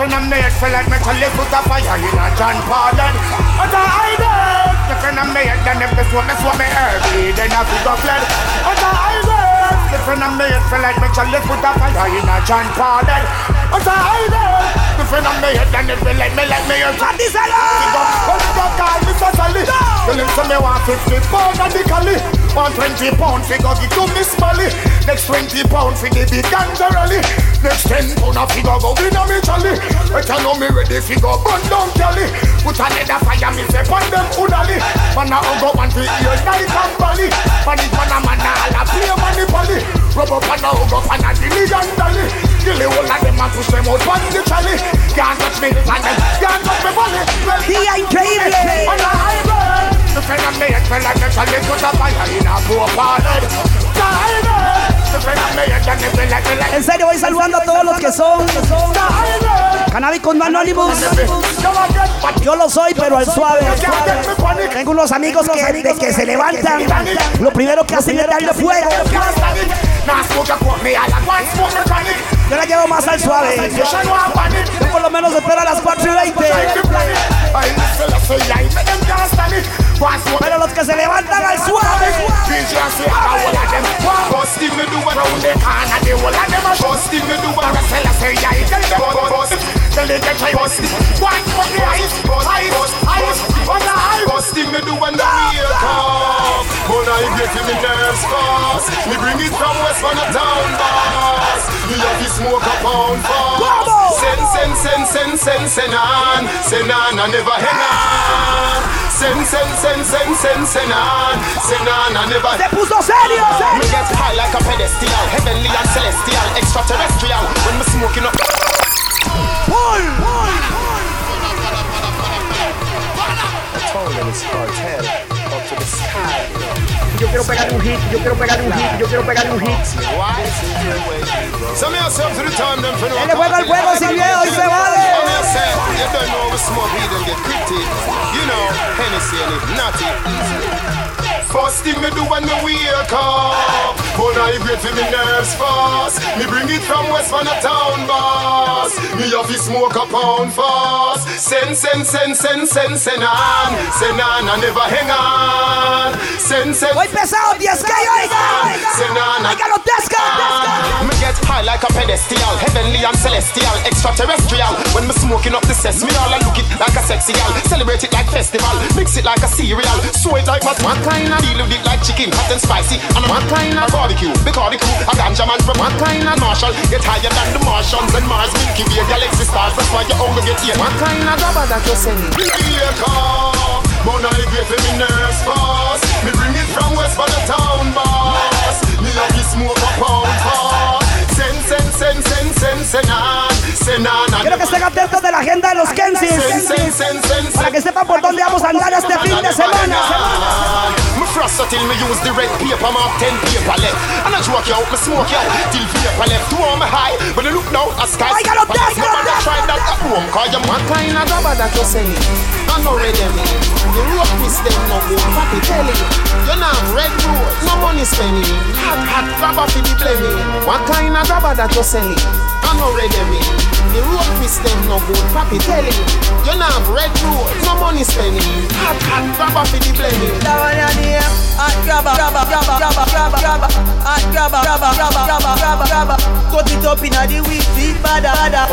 Listen, I'm next, feel like me to live with a fire in a John Pardon. But I dead. Listen, I'm next, then if this this one me early, then I feel go fled. But I dead. Listen, I'm next, feel like me to live with a fire in a John Pardon. But I dead. Listen, I'm next, then if you like me, like me, you're to sell it. Well, you don't call me for Sally. Tell him, say me want 50 pound on the collie. One twenty pound fi go give to Miss Molly. Next twenty pound fi the big ganja rally. Next ten pound a fi go win a me chally. Better know me ready fi go burn down Cali. Put a lead a fire me say pon them hoodally. Man a go one fi ear night and bally. Man it man a man a all a play money pally. Rub up and a hug up and a dilly and dally. Dilly all of them a push them out pon the chally. Can't touch me and them can't touch me body. Well, increíble. On a high bird. The friend of me and friend me chally put a fire in a poor. The high En serio, voy saludando a todos los que son canábicos no anónimos. Yo lo soy, pero al suave. Tengo unos amigos que de que se levantan, lo primero que hacen es darle fuego. Yo la llevo más al suave. Yo por lo menos espero a las 4 y 20. Pero los que se levantan al suave. Busting me do when the wake up But I get in me nerves fast Me bring it from West the town boss. Me have to smoke a pound fast. Send, send, send, send, send, send on. Send on and never hang on. Send, send, send, send, send, send on. Send on and never Se puso serio Me get high like a pedestal. Heavenly and celestial. Extraterrestrial. When me smoking up. Pull, pull, Yo quiero pegar un hit, yo quiero pegar un hit, yo quiero pegar un hit. Some of yourself to the time them for no Dale fuego al fuego sin miedo y se vale. You don't know we smoke weed and get cryptic. You know, Hennessy and it naughty. First thing me do when me wake up. But I great for me nerves fast. Me bring it from West from the town boss. Me have to smoke a pound fast. Send, send, send, send, send, send on. Send on and never hang on. Send, send Voy pesado, 10 que oiga. Send on. Oiga los desca. me get high like a pedestal, heavenly and celestial, extraterrestrial. When me smoking up the cess, me all I look it like a sexy gal. Celebrate it like festival, mix it like a cereal. So it like what one kind of deal with it like chicken, hot and spicy. And one kind of barbecue, because the crew a ganja man from one kind of Marshall get higher than the Martians and Mars, Milky Way, galaxy stars. That's why your hunger get here. One kind of rubber that you're sending. Wake up, but I get me nerves fast. Me bring it from West for the town boss. Me love you smoke a pound fast. Send, send, send, send, send, send on, send on. Quiero que estén atentos de la agenda de los Kenzie's. Para que sepan por dónde vamos a andar este fin de semana. Me frost so till me use the red paper mark ten paper left. And I joke you out, me smoke you out till paper left. Two on me high, but you look down a sky I got a desk, Me man try that at home Cause you one kind of rubber that you selling I know red me The rope is them no good Papi telling you You have red road, no money spending Hot, hot rubber for the blaming One kind of rubber that you selling I know red me The rope is them no good Papi telling you You have red road, no money spending Hot, hot rubber for the blaming That one your name. Hot grabber, grabber, grabber, grabber, grabber, grabber. Hot grabber, grabber, grabber, grabber, grabber, grabber. Cut it up inna the weed, feet bada, bada.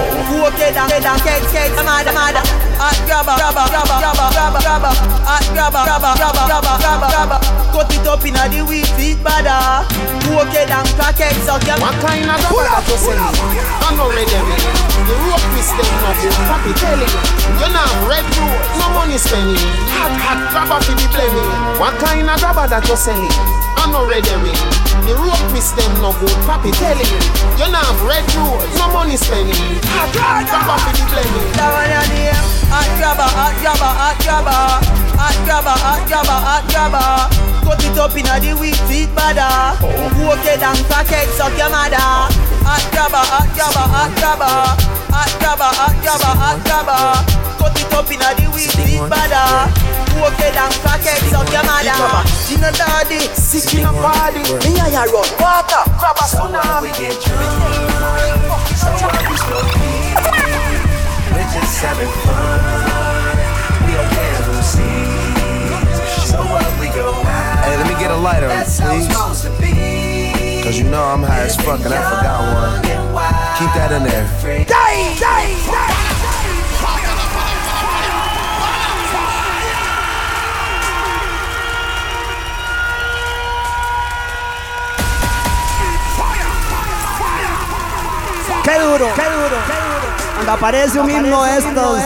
It down, it down, cake, cake, mada, mada. Hot grabber, grabber, grabber, grabber, grabber, grabber. Hot grabber, grabber, grabber, grabber, grabber, grabber. Cut it up inna the weed, feet bada. Walk it down, crack it, suck your. What kind of rubber that you selling? I know red me. The rope is them no good. Papi telling you, not red road, no money spending. Hot, hot rubber for the blaming. What kind of rubber that you selling? I know red me. The rope is them no good. Papi telling you, not have red road, no money spending. Hot, hot rubber for the blaming. That one your name. Hot grabber, hot grabber, hot grabber. Hot grabber, hot grabber, hot grabber. Cut it up inna the weed, feet bada. Walk it down, crack it, suck your mother. Hot grabber, hot grabber, hot grabber. Hot grabber, hot grabber, hot grabber. Cut it up inna the weed, feet bada. Walk it down, crack it, suck your mother. Gina daddy, sick in a body. Me and ya run water, grab a tsunami. We're Cause you know I'm high as fuck and I forgot one. Keep that in there. Die, die, die. ¡Qué duro! ¡Qué duro! ¡Qué duro! Cuando aparece un himno estos,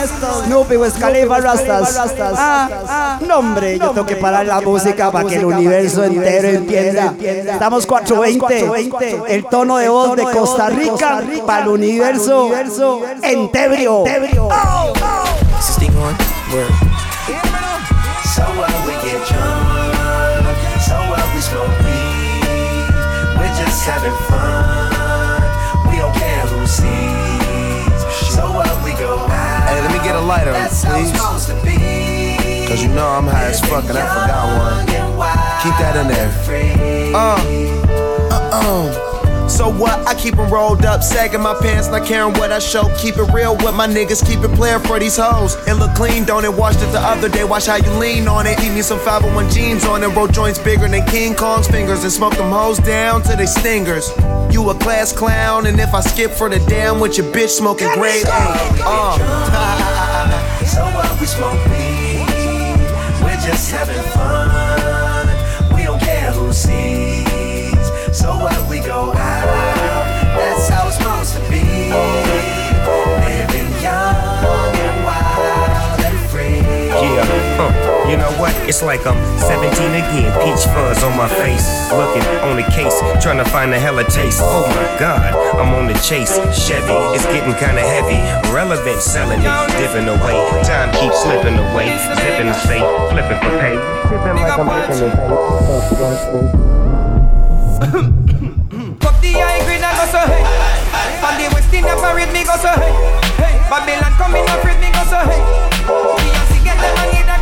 Snoopy, Wiz Khalifa, Rastas. Ah, ah, no hombre, yo tengo que parar la música para que el universo entero entienda. Estamos 420, el tono de voz de Costa Rica para el universo entebrio. On word. So what we get drunk, so what we smoke weed. We're just having fun. Lighter, please. supposed to be. Cause you know I'm high as fuck and I forgot one. Keep that in there. Uh, uh-uh. So what? I keep 'em rolled up, sagging my pants, not caring what I show. Keep it real with my niggas, keep it playing for these hoes. It look clean, don't it? Washed it the other day, watch how you lean on it. Eat me some 501 jeans on it, roll joints bigger than King Kong's fingers, and smoke them hoes down to they stingers. You a class clown, and if I skip for the damn with your bitch smoking grade A. Uh. We smoke weed. We're just having fun. We don't care who sees. So what we go out. That's how it's supposed to be. Living young and wild and free. Yeah, uh, you know what? It's like I'm 17 again. Peach fuzz on my face. Looking on the case, trying to find a hella taste. Oh my god, I'm on the chase. Chevy, it's getting kinda heavy. Relevant, selling it, dipping away. Time keeps slipping away. Zipping the safe, flipping for pay. Tipping the high green and go so hey. On the West Indian parade me go so hey. Babylon coming afraid me go so hey. Beyonce get them and need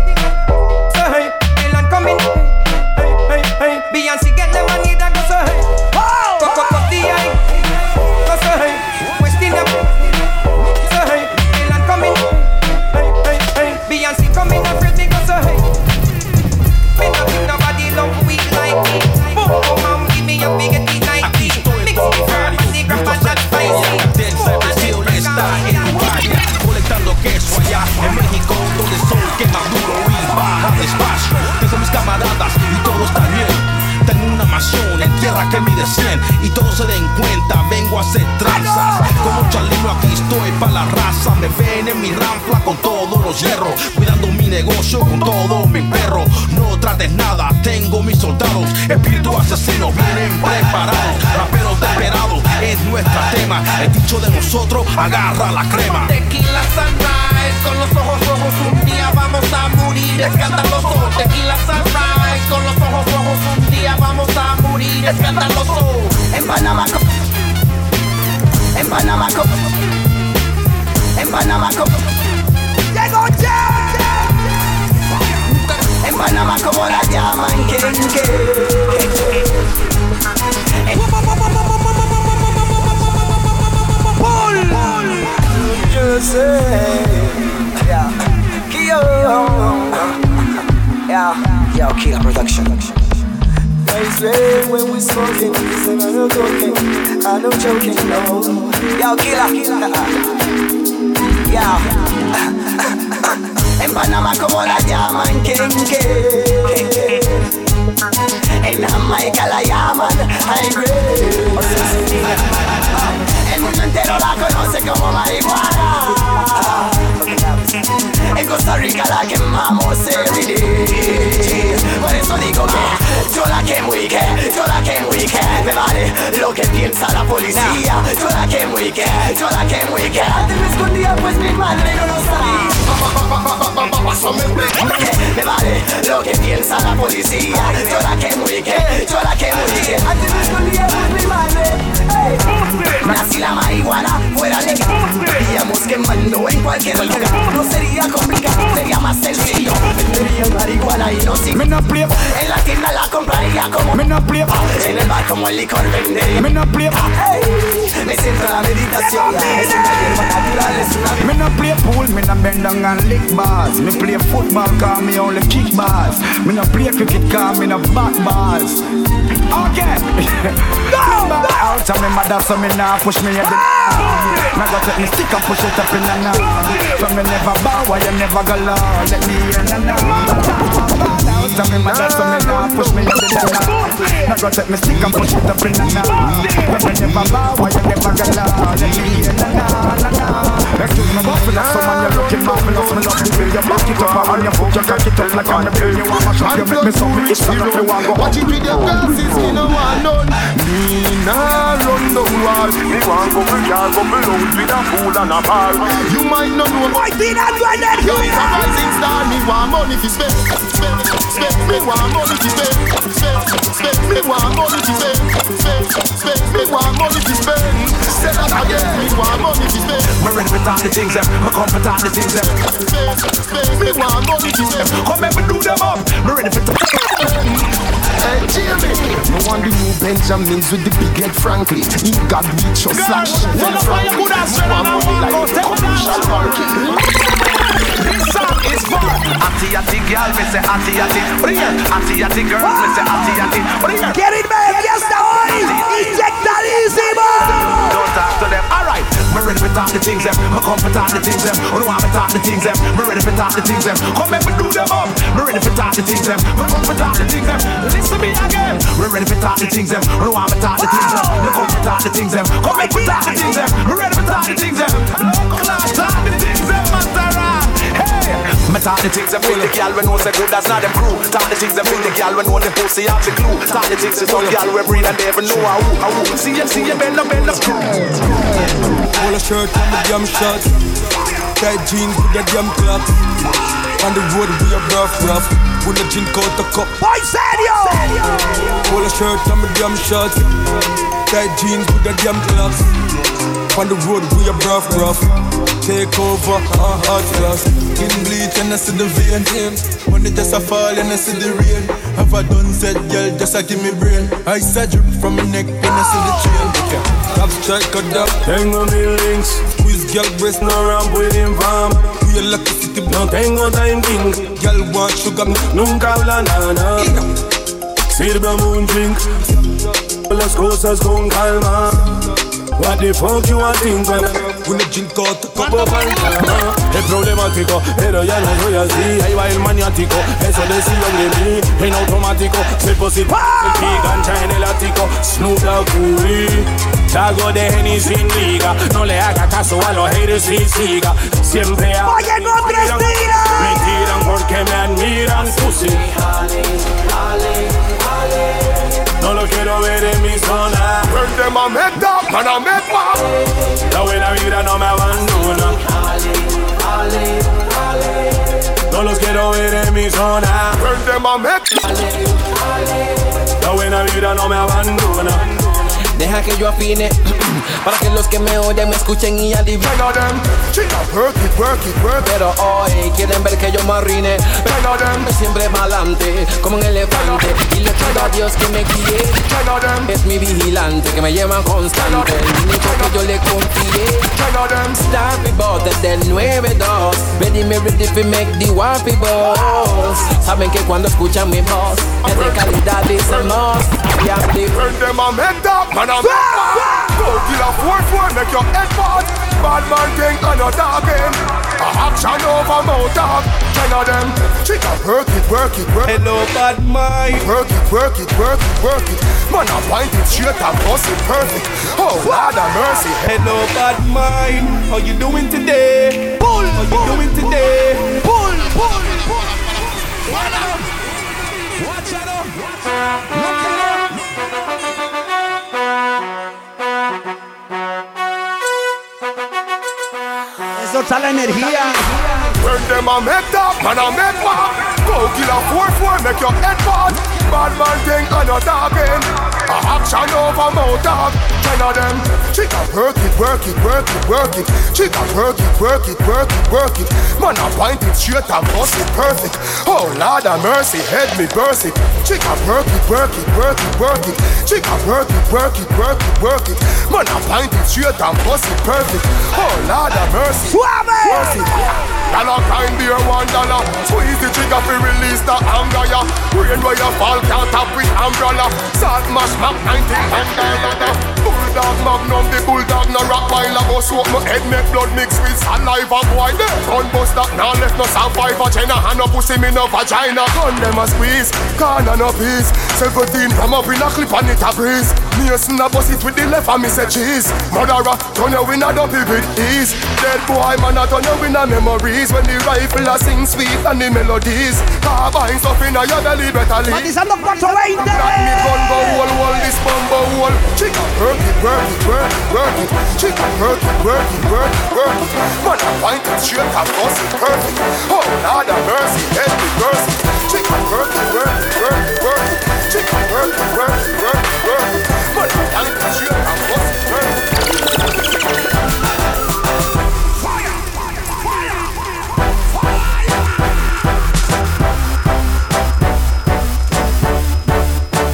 que mide 100 y todos se den cuenta, vengo a hacer tranzas. Como Chalino aquí estoy pa' la raza, me ven en mi ranfla con todos los hierros, cuidando mi negocio con todo mi perro. No trates nada, tengo mis soldados, espíritu asesinos vienen preparados, raperos desesperados, es nuestro tema. El dicho de nosotros, agarra la crema. Sunrise, con los ojos rojos un día vamos a morir. Escandaloso. Tequila sunrise, con los ojos rojos un día vamos a morir. Escandaloso. En Panamá, en Panamá, en Panamá, co- En Panamá como la llaman quenque. Yo sé, yeah, que yo, yeah, yo, Kila Production. Swear when we smoking, say I no joking, I no joking, no. Yo, Kila, yeah. En Panamá como la llaman quenque. En Jamaica la llaman high grade. El mundo entero la conoce como marihuana. En Costa Rica la quemamos every day. Por eso digo que yo la quemo y que, yo la quemo y que me vale lo que piensa la policía. Yo la quemo y que, yo la quemo y que antes me escondía pues mi madre no lo sabía. Me vale lo que piensa la policía. Yo la quemo y que, yo la quemo y que antes me escondía pues mi madre. Nací la marihuana fuera legal. Veíamos quemando en cualquier lugar. No sería complicado, sería más sencillo. Vendería marihuana y no sin. En la tienda la compraría como Me no play ah, En el bar como el licor vende Me no play ah, Me siento la meditación. Es una hierba natural, es una Me no play pool, me no bend down and lick bars. Me play football, cause me only kick bars. Me no play cricket, cause me no bat bars Okay. Go! Out of me mother, so me nah push me head Me go take me stick and push it up in the night So me never bow, why you never go low? Let me in hear na na Tell me my dad, so me nah push me in the night Me go take me stick and push it up in the night So me never bow, why you never go low Let me hear na na na na Excuse me, buffalo, so man, you're looking marvelous Me love the way you back it up on your foot You cock it up like on the bill You want my shot, you make me so me itch So me want go Watch it with your glasses, me no want none Me nah run the wall Me want go for car, go for load With a fool and a bar You might not know Why did I do that? You is a rising star Me want money to spend Spend, spend Me want money to spend Spend, spend Me want money to spend Spend, spend Me want money to spend Say that again. Me want money to spend Me ready for talk the things them Me come for talk the things them Spend, spend Me want money to spend Come and do them up. Me ready for talk Hey Jamie, no one the new Benjamins with the big head Franklin. He got reach or slash. Full of fire, good as straight and I walk out. Take one This song is for Atty Atty girl, me say Atty Atty Bring it, Atty Atty girl, me say Atty Atty Bring it Get it back, yes the oil Inject that easy man Don't talk to them, alright Me ready for talk the things them Me come for talk the things them Oh no, I'm talk the things them Me ready for talk the things them Come make me do them up Me ready for talk the things them Me come for talk the things them Listen to me again We ready for talk the things them Oh no, I'm talk the things them Me come for talk the things them Come make me talk the things them Me ready for talk the things them Me talk the things them Feel the girl when know say good that's not them crew Talk the things them Feel the girl when know the pussy have the clue. Talk the things it's some girl we breed and they ever know how how. See you, see you bend up, bend up. Polo shirt and the damn shot Tight jeans with the damn clock On the road we are rough, rough. With the drink out the cup. Boy, serio Polo shirt and the damn shot Tight jeans with the damn clock On the road we are rough, rough Take over, uh, hot glass. In bleach and I see the vein. Money just a fall and I see the rain. Have I done said, girl, just a give me brain. Ice a drip from my neck and I see the chain Top strike cut up, tengo mil links Squeeze girl breast, no ramp with him farm We a lucky city, no tengo time king Girl want sugar, nunca habla nada Sirve un drink Las cosas con calma. What the fuck you a think Una drink out como palma Es problemático, pero ya no soy así. Ahí va el maniático, eso decían de mí En automático, soy positivo. El gancha en el ático. Snoop Dogg Trago de Henny sin liga. No le haga caso a los haters y siga. Siempre a Oye, no te Me tiran porque me admiran. Pussy No lo quiero ver en mi zona. Them a make up, man make up La buena vibra no me abandona. No los quiero ver en mi zona. Them a make La buena vibra no me abandona Deja que yo afine para que los que me oyen me escuchen y adivinen. Work it, work it, work it. Pero hoy quieren ver que yo me arruine. Siempre pa'lante como un elefante. Y le pido a Dios que me guíe. Es mi vigilante que me lleva constante. El único que yo le confié. Start me botes del 9-2. Ready me ready to make the waffy boss. Saben que cuando escuchan mi voz es de calidad y somos. I am the Burn them a make up, man a make up Go kill a 4-4, make your head bad Bad man thing and no talking A action over mouth talk Ten of them. Chica, work it, work it, work it. Hello bad mind. Work it, work it, work it, work it. Man a point it straight and bust it perfect. Oh Lord have mercy. Hello bad mind. How you doing today? Pull, How you doing today? Pull, pull, pull Watch out! Look at Eso la energía. Burn them a make up, man a make pop Go kill a 4-4, make your head bad. Bad man thing no talking A action over mouth dog. Ten of them. Chica work it, work it, work it, work it. Chica work it, work it, work it, work it. Man, I point it straight and bust it perfect. Oh Lord of mercy, head me burst it. Chica work it, work it, work it, work it. Chica work it, work it, work it, work it. Man, I point it straight and bust it perfect. Oh Lord of mercy. It. Dollar kind beer one dollar. Squeeze the trigger fi release the anger ya. Rain where you fall can't tap with umbrella. Salt mash Mac 19 from Guyana Bulldog magnum, the bulldog no rock while I bust up my head make blood mix with saliva boy. There gun bust that now left no survivor. Jenna hand no pussy me no vagina. Gun them a squeeze, corner no peace. Seventeen from up in a clip and it a breeze. Mason a bust it with the left and me say cheese. Murderer, turn your winner dump it with ease. Dead boy man a turn your winner memories when the rifle a sing sweet and the melodies. Carbine stuff in a your belly better leave. Matizando 420. That me gun go wall wall this bumbo wall. Chica work it, work it, work it, work it. Chica work it, work it, work it, work it. Man I find it straight and bust it perfect. Oh Lord of mercy, help me burst it. Chica work it, work it, work it, work it. Chica work it, work it, work it, work it. Man I find it straight and bust it perfect.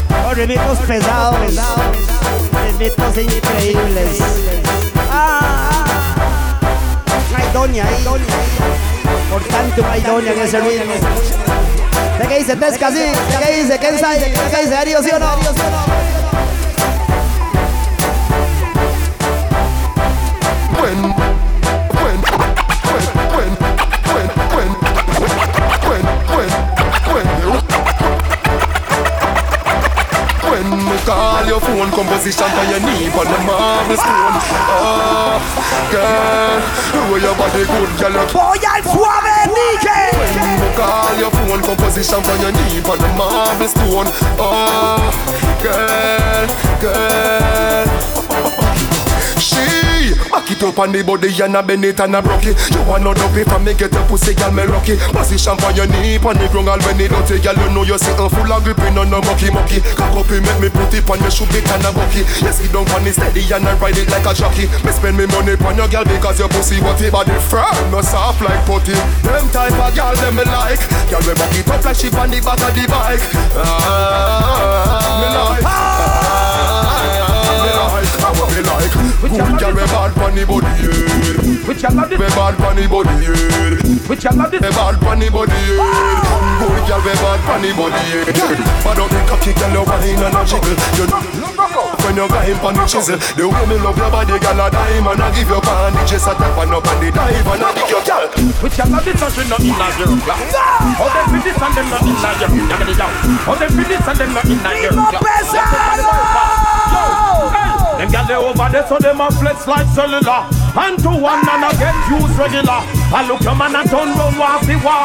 Oh, ritmos pesados. Ritmos increíbles. Ah, hay doña ahí. Por tanto, en ese ritmo. ¿De qué dice Tesca, sí? ¿De qué dice? ¿Qué dice? ¿De qué dice? ¿Darío, sí o no? Your phone, composition for your knee, on the marble stone. Oh, girl, way your body good, girl. Voy al suave, DJ. When call your phone, composition for your knee, on the marble stone. Oh, girl, girl. She back it up on the body and a bend it and a broke it. You want no dopey from me get your pussy, girl, me lucky. Position for your knee, on the ground, all when it dirty, girl, you know you're sitting full of gripping on no mucky mucky. Cock up, it make me put it on your shoe, bit and a bucky. Yes, sit down on it steady and I ride it like a jockey. Me spend me money on your girl because your pussy body body firm, no soft like putty. Them type of girl, them me like. Girl, we back it up like she on the back of the bike. Ah, me like. Ah, me what me. Good girl, we bad pon the body, yeah. Which I love this. We bad pon the body, yeah. Which I love this. We bad pon the body, yeah. Good girl, we bad pon the body, yeah. Bad up the cocky, girl, you whine and a jiggle. You when you got him on the chisel, the way me love your body, girl, a dime and I give you bandages, a tap and up on the dive and I dig your girl. Which I love this and she not in a girl. Oh, them for this and them not in a girl. You get it down. Oh, them for this and them not in a girl club. Yo, hey. Them gal they over there so them a flex like cellular. And to one and a get used regular. I look your man and turn round off the war.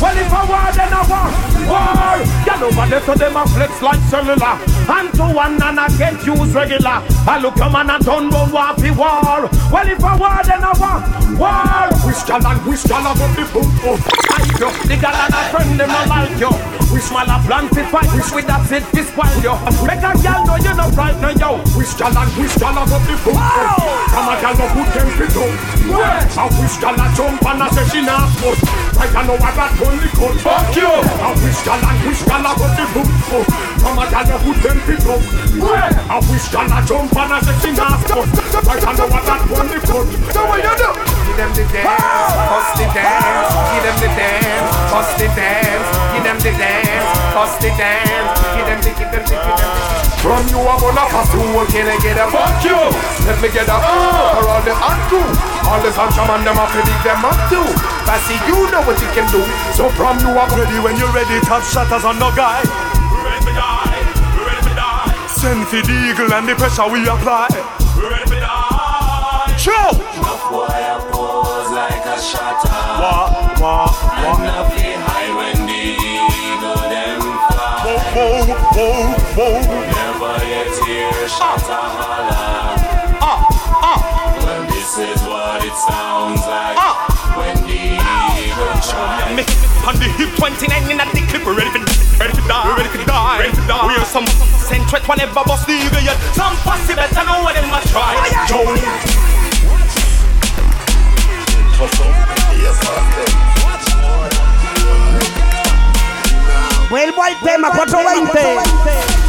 Well if a war then a war. War. Gal over there so them a flex like cellular. And to one and a get used regular. I look your man and turn round off the war. Well if a war then a war. War. Gal and wish gal about the boom Like you The and a friend them not like you Wish man a plan to fight Wish with that it fi spoil you Make a gal know you not right now yo. Wish gal and wish gal about the boom Come a gal no put them fit up I wish gal a jump and a say she not foot Right I know I got only cut Fuck you. I wish gal and wish gal about the boom boom Come a gal no put them fit up I wish gal a jump and a say she not foot. Right I know I got only cut So what you do? Give them the dance, ah! bust the dance, give them the dance, bust the dance, give them the dance, bust the dance, From you I'm gonna pass through, can I get a fuck you? Let me get a uh, for all the untrue. All the sunshine man them have to dig them up too. But see you know what you can do. So from you I'm ready when you're ready. Top shatters on no guy. Ready to die, ready to die Send for the eagle and the pressure we apply. Ready to die Show. Boy, I pose like a shutter. Wah, wah, And shutter holler. Ah, ah. Well, this is what it sounds like Ah. when the eagle tries. Me on the hip 29 in at the clip ready for ready to die, we ready to die, ready to die. We are some send threat whenever bust the eagle yet. Some pussy better know what them a try. Joe. Vuelvo al tema 420.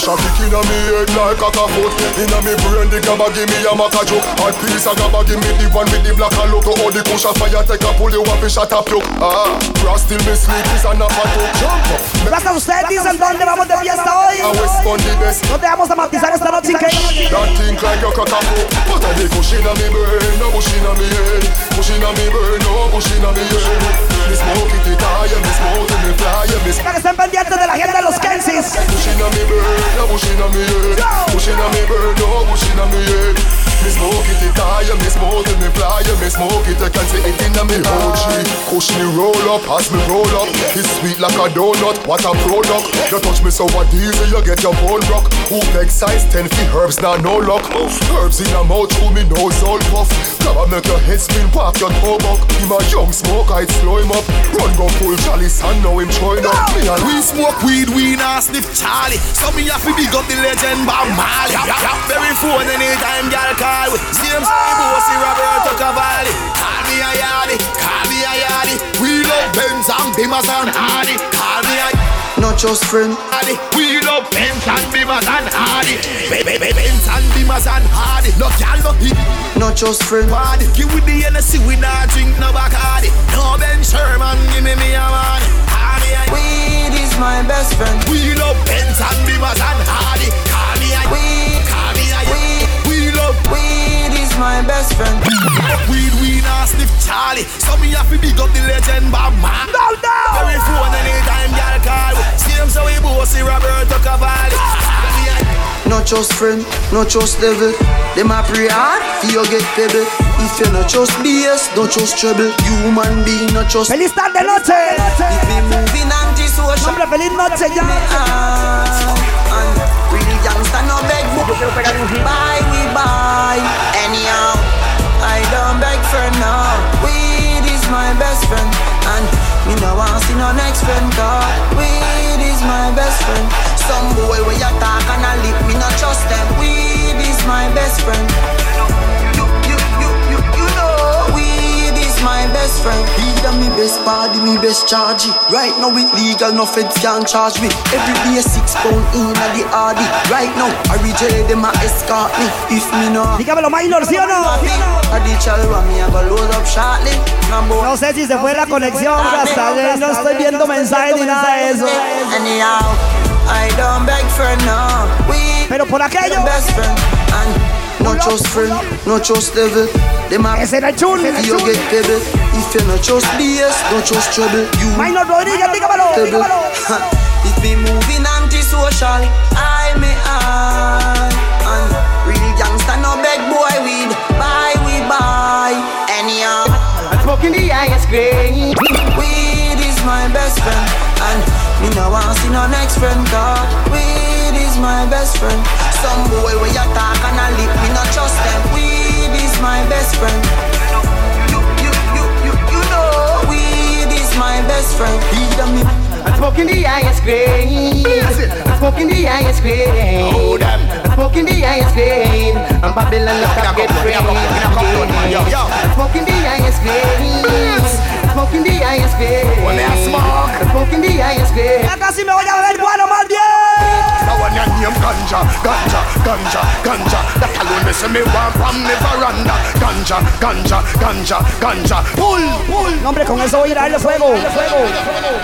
Cushion kick inna me head like a foot Inna me brain the gabba give me a maca joke. Hot piece of gabba give me the one with the black and logo All the cushion fire take a pull you up and shut up you Ah, cross till me sleep is a nap and Jump. Up Gracias a ustedes dicen dónde vamos de fiesta hoy. I West Bund the best. ¿Dónde vamos a matizar esta noche increíble? That think like your cock a foot But I the cushion inna me brain No bush inna me head. Bush inna me brain No bush inna me head. Me smoke it, it high me smoke it, me fly and me Para que estén pendientes de la gente de los Kenzie's. Bush inna me brain Bush inna me head Bush inna me brain No bush inna me Me smoke it, it high and me smoke it, me fly and me smoke it. I can see it inna me OG Push me roll up as me roll up. It's sweet like a donut What a product. You touch me so what easy You get your bone rock Who beg size 10 feet herbs now no luck. Herbs in a mouth through me nose all puff. Grab make your head spin Walk your toe buck. Him a young smoke I'd slow him up. Run go full chalice and now him join up. Me and We smoke weed, we not sniff Charlie. So me have to big up the legend Bob Marley. Very phone anytime girl with. Same same bossy Roberto Cavalli. Call me a yardie, call me a yardie. We love Benz and Bimmers and Hardy. Call me a Not just friend. We love Benz and Bimmers and Hardy. Benz and Bimmers and Hardy. No girl, no hit. Not just friend. Hardy. Give with the Hennessy, we not drink no Bacardi. No Ben Sherman, give me me a man. Weed is my best friend. We love Benz and Bimmers and Hardy. My best friend. Weed, we not sniff Charlie. So me have to big up the legend Bob Man. No, no. Very phone anytime girl call. Same so we bossy Roberto Cavalli. Call me a Not just friend, not just devil. Them a pray hard, for you get pebble. If you not just BS, don't just trouble. You Human being, not just. Feliz tarde noche. If we moving anti-social. Hombre, feliz noche ya. And real youngster no beg book. Buy we buy. Anyhow, I for now. Weed is my best friend, and me no want see no next friend. Cause weed is my best friend. Some boy where you talk and I lip, me not trust them. Weed is my best friend. My best friend. Weed a me best body, me best charge. Right now it legal, no feds can charge me. Every day six pound in a the hardy. Right now I reject them a escort me. If me no. Dígamelo, minor, ¿sí o no? A the chalwa me a go load up shortly. No sé si se fue la conexión, hasta no estoy viendo mensajes ni nada de eso. Anyhow, I don't beg for no. We Pero por aquello. best friend and not trust friend, not just devil. Them a Ese era el chul. you get pebble. If you not just BS, don't just trouble. You might not Minor Rodríguez, think about dígamelo. If me moving anti-social, I me I and real gangster no beg boy weed. Buy we buy anyhow. I'm smoking the highest grade. Weed is my best friend And me no want see no next friend God, weed is my best friend Some boy where you talk and I lip Me not trust them Weed is my best friend You, you, you, you, you know Weed is my best friend Weed and me I'm smoking the highest grade. I'm smoking the highest grade. Oh, them. I'm smoking the highest grade. I'm Babylon, look at get free. I'm smoking the highest grade. I'm smoking the highest grade. When I smoke. I'm smoking the highest grade. Ya casi me voy a beber guano más bien. Now when your name ganja, ganja, ganja, ganja That alone me say me want from the veranda Ganja, ganja, ganja, ganja Pull, pull No, hombre, con eso voy a ir a darle fuego. fuego.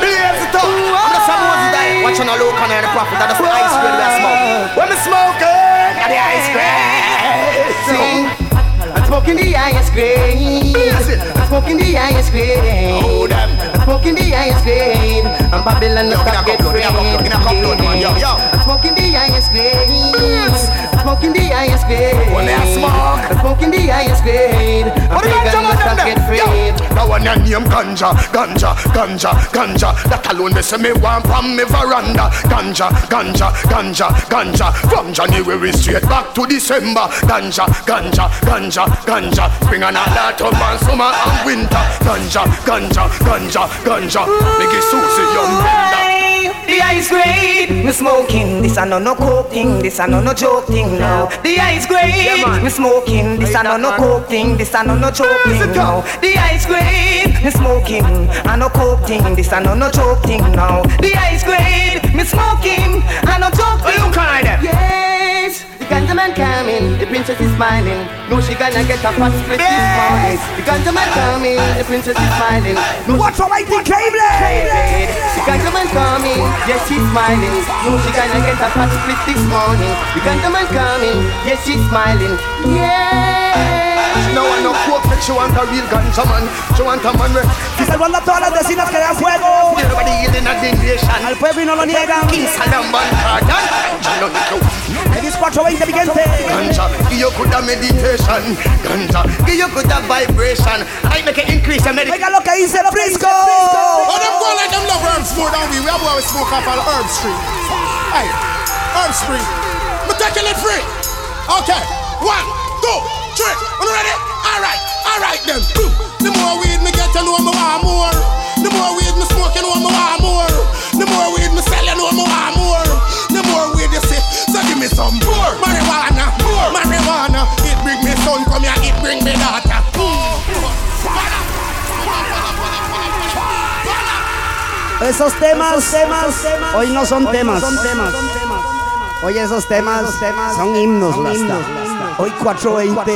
Blaze it up I'm the same ones that Watching a look on the profit That's the ice cream we a smoke When me smoking Got the ice cream I'm smoking the highest grade. I'm smoking the highest grade. Oh, them. I'm smoking the highest grade. I'm Babylon, look at get free. Smoking the highest grade. Smoking the highest grade. When I smoke. Smoking the highest grade. What the big ganja and man look them at get free. Now when one your name ganja, ganja, ganja, ganja. That alone they say me want from me veranda. Ganja, ganja, ganja, ganja. From January straight back to December. Ganja, ganja, ganja, ganja. Bring an lot of man summer and winter. Ganja, ganja, ganja, ganja. Make it Susie young. The ice great, me smoking. This a no no coke thing. This a no no joke thing now. The ice great, me smoking. This a no no coke thing. This a no no joke thing now. The ice great, me smoking. A no coke thing. This a no no joke thing now. The ice great, me smoking. A no joke thing. Look at them. Yes. The ganja man coming, the princess is smiling. No, she gonna get a fat split this morning. The ganja man coming, the princess is smiling. No, What's up, Mighty Cable? The ganja man coming, yes she's smiling. No, she gonna get a fat split this morning. The ganja man coming, yes she's smiling. Yeah. No one no coke, but she want a real ganja man. She want a man with Y saludando a todas las vecinas que dan fuego. everybody in a nation. Al pueblo y no lo niegan. King Solomon Cardan. Ganja, no X 420, mi gente. Ganja, give you good meditation. Ganja, give you good vibration. I make it increase the meditation. Oiga lo que dice Frisco. Oh, them go like them love herbs more than we. We have always smoke up on herb street. Hey, herb street. Me taking it free. Okay, one, two, three. You ready? All right, all right then. The more weed me get, you know me want more. The more weed me smoke, you know me want more. The more weed me sell, you know me want more. The more weed you see, so give me some more. Marijuana, more. Marijuana. It bring me son, come here, it bring me daughter. Esos temas, hoy no son temas. Hoy esos temas son himnos, Rasta. Hoy 420,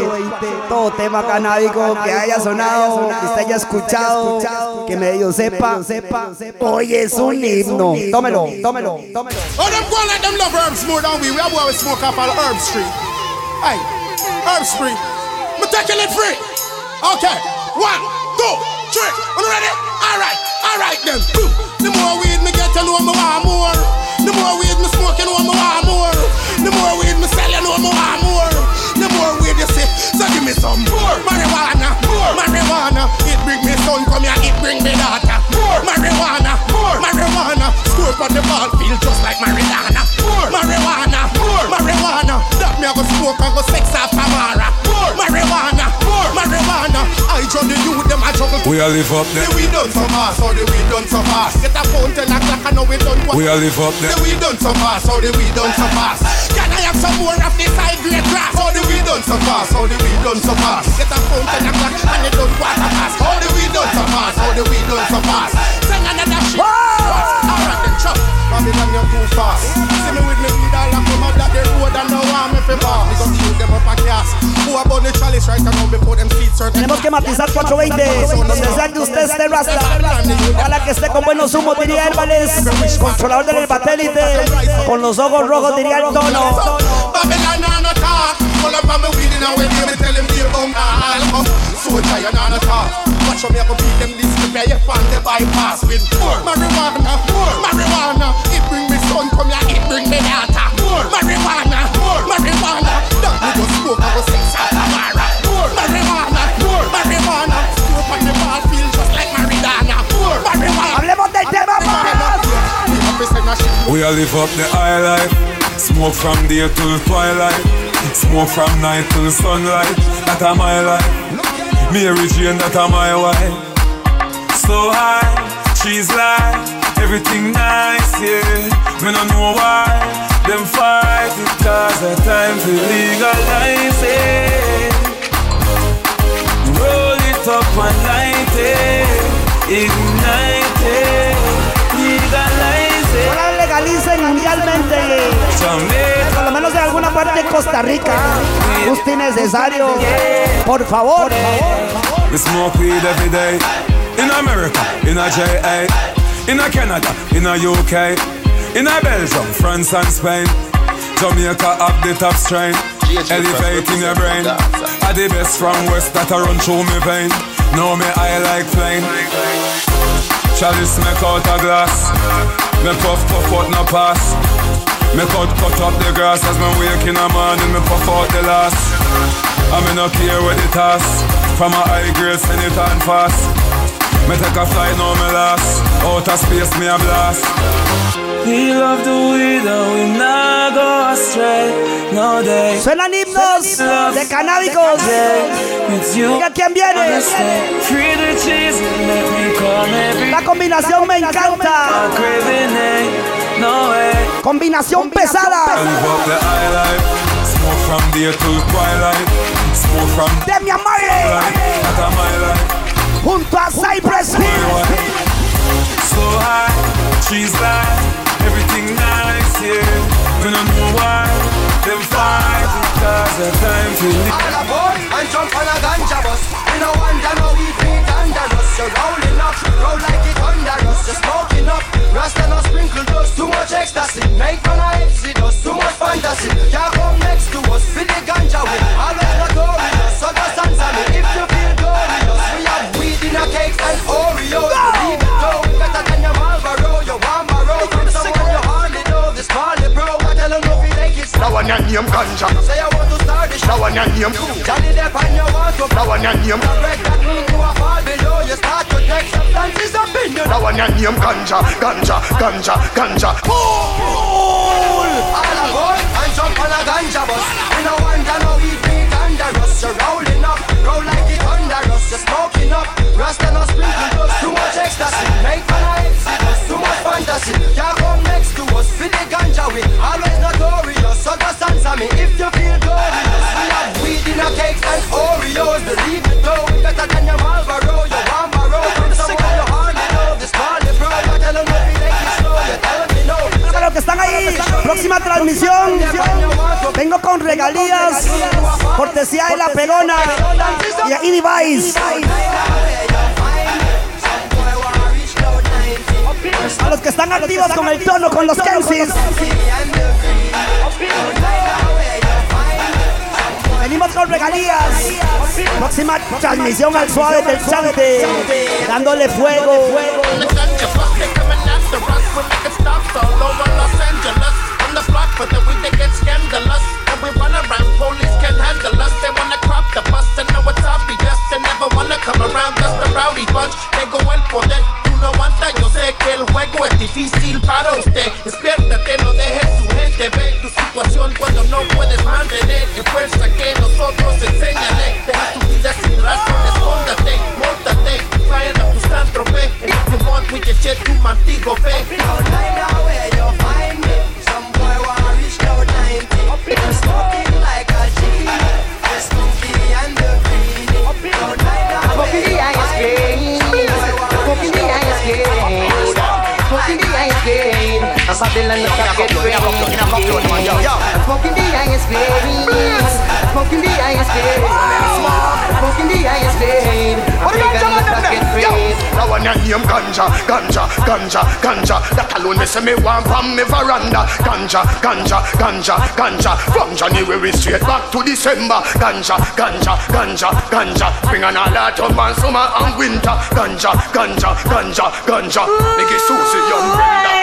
todo tema canábico que haya sonado, que se haya escuchado, que medio sepa, hoy es un himno. Tómelo, tómelo, tómelo. Oh, them go like them love herbs more than we. We have always smoke up on herb street. Hey, herb street. Me taking it free. Okay, one, two, three. You ready? All right, all right then. The more weed me get, you know me want more. The more weed me smoke, you know me want more. The more weed me sell, you know me want more. So give me some more. Marijuana. Marijuana, it bring me son, come here, it bring me daughter. More. Marijuana, more. Marijuana, score on the ball field just like Maradona. More. Marijuana, more. Marijuana, that me I go smoke and go sex after Mara. More. Marijuana, more. Marijuana, I join the youth, them I juggle. We all live up The there. weed done so fast, how the weed done so fast. Get a phone, ten o'clock, I know we done what. We all live up there. The weed done so fast, how the weed done so fast. Can I have some more of this high grade grass? How the weed done so fast, how the weed done so fast. Get a phone, ten o'clock, and it done water fast. How the weed done so fast, how the weed done so fast. Tenemos que matizar 420, donde sea que usted esté rasta. Ojalá que esté con buenos humos, diría Herbales. Controlador del batélite, con los ojos rojos, diría el tono. Babylon. Watch how me a go beat them this prepare you on the bypass with more marijuana, more marijuana. It bring me son, come here, it bring me daughter. More marijuana, more marijuana. That me go smoke, I go sex out Tamara. More marijuana, more marijuana. Smoke on the ball field just like Maradona. More marijuana. Hablemos del tema We all live up the high life. Smoke from day till twilight. Smoke from night till sunlight. That a my life. Mary Jane, that a my wife. So high, she's like everything nice, yeah. Me no know why them fight it cause the time to legalize it. Roll it up and light it, ignite it, legalize it. Ahora legalicen mundialmente. Por lo de Costa Rica. Justo y necesario. Por favor. We smoke weed every day. In America, in a JA, in a Canada, in a UK, in a Belgium, France and Spain. Jamaica have the top strain. Elevate in your brain. Are the best from West that a run through vein. Know me I like. Chalice make out a glass. Me puff puff no pass. Me cut cut up the grass as me wake in the morning. Me puff out the last. I me no care where the toss. From a high grade, send it on fast. Me take a flight, now me last. Outer space, me a blast. We love the way that we not go astray. No day. Suenan himnos de canábicos. Mira quién viene. Free the cheese, let me come every La combinación me encanta. Craving. No way. Combinación pesada. Live up the high life. Smoke from day till twilight. Smoke from Damian Marley. life. Not a my life. Junto a Cypress Hill. So high, trees light, everything nice here. We don't know why them fight because the time to live. All and jump on a ganja bus. We no wonder no we beat under us. You're rolling up, roll like it under us. You're smoking up, rasta no sprinkle dust. Too much ecstasy, make man a exodus. Too much fantasy, can't come next to us. With the ganja we always notorious. So just answer me if you feel glorious. We have weed in a cakes and Oreos. Believe it though, better it. Now one your name ganja. Say I want to start the show. Now one your name. Johnny Depp and you want to Now one your name. Break that mean you are fall below You start to take substances up in you Now one your name ganja, ganja, ganja, ganja. All aboard and jump on a ganja bus We no wonder no we beat under us You're rolling up, roll like it under us You're smoking up, rasta no sprinkle dust Too much ecstasy, make man a exodus Too much fantasy, can't come next to us With the ganja we always notorious. So just answer me if you feel glorious We have weed in our cakes and Oreos. Believe it though, better than your Marlboro. You want borrow from someone you hardly know. This Marley bro, I tell them if you take it slow. You tell me no Para los que están ahí, próxima transmisión. Vengo con regalías, cortesía de la pelona y a Eddie A los que están activos con el tono, con los Kenzie's. Venimos con regalías. Próxima transmisión al suave del chante. Dándole fuego. all over Los Angeles. On the block, but then we they get scandalous. And we run around, police can't handle us. They wanna crop the bus and know it's obvious. They never wanna come around us, the rowdy bunch. They go in for that. Yo sé que el juego es difícil para usted. Despiértate, no dejes tu gente ver tu situación cuando no puedes mantener. Fuerza que nosotros enseñale. Deja tu vida sin razón, escóndate, montate, fire up tu santrope. And if you want, we can share tu mantigo, fe. Babylon the pocket grade. I'm smoking the highest grade. Smoking the highest grade. Smoking the highest grade. I'm Babylon the pocket grade. Now one your name ganja, ganja, ganja, ganja. That alone me say me want from me veranda. Ganja, ganja, ganja, ganja. From January straight back to December. Ganja, ganja, ganja, ganja. Bring an all autumn and summer and winter. Ganja, ganja, ganja, ganja. Make it Susie Young Brenda.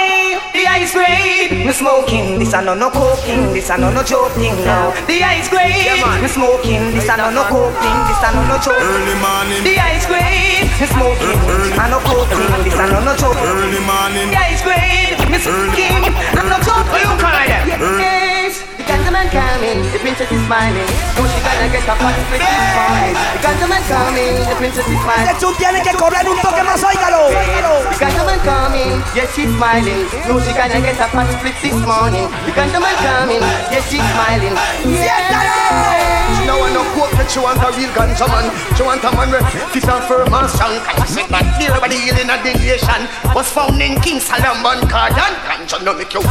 The ice grade, me smoking. This I know no coking. This I know no joking now. The ice grade, me smoking. This I know no coking. This I know no joking. Early morning. The ice grade, me smoking. I know coking. This I know no joking. Early morning. The ice grade, me smoking. I know joking. You call it. Yes, the gentleman coming, the princess is smiling. Oh, she gonna get a fat flick this morning. The gentleman coming, the princess is smiling. Sexun tiene que correr un toque más, óigalo. The gentleman coming, yes she's smiling. No, she gonna get a fat flick this morning. The gentleman coming, yes she's smiling. She no want no coke, but she want a real ganja man. She want a man with fit and firm and strong. Cause she said that clear by the healing of the nation was found in King Solomon Garden. Ganja no make you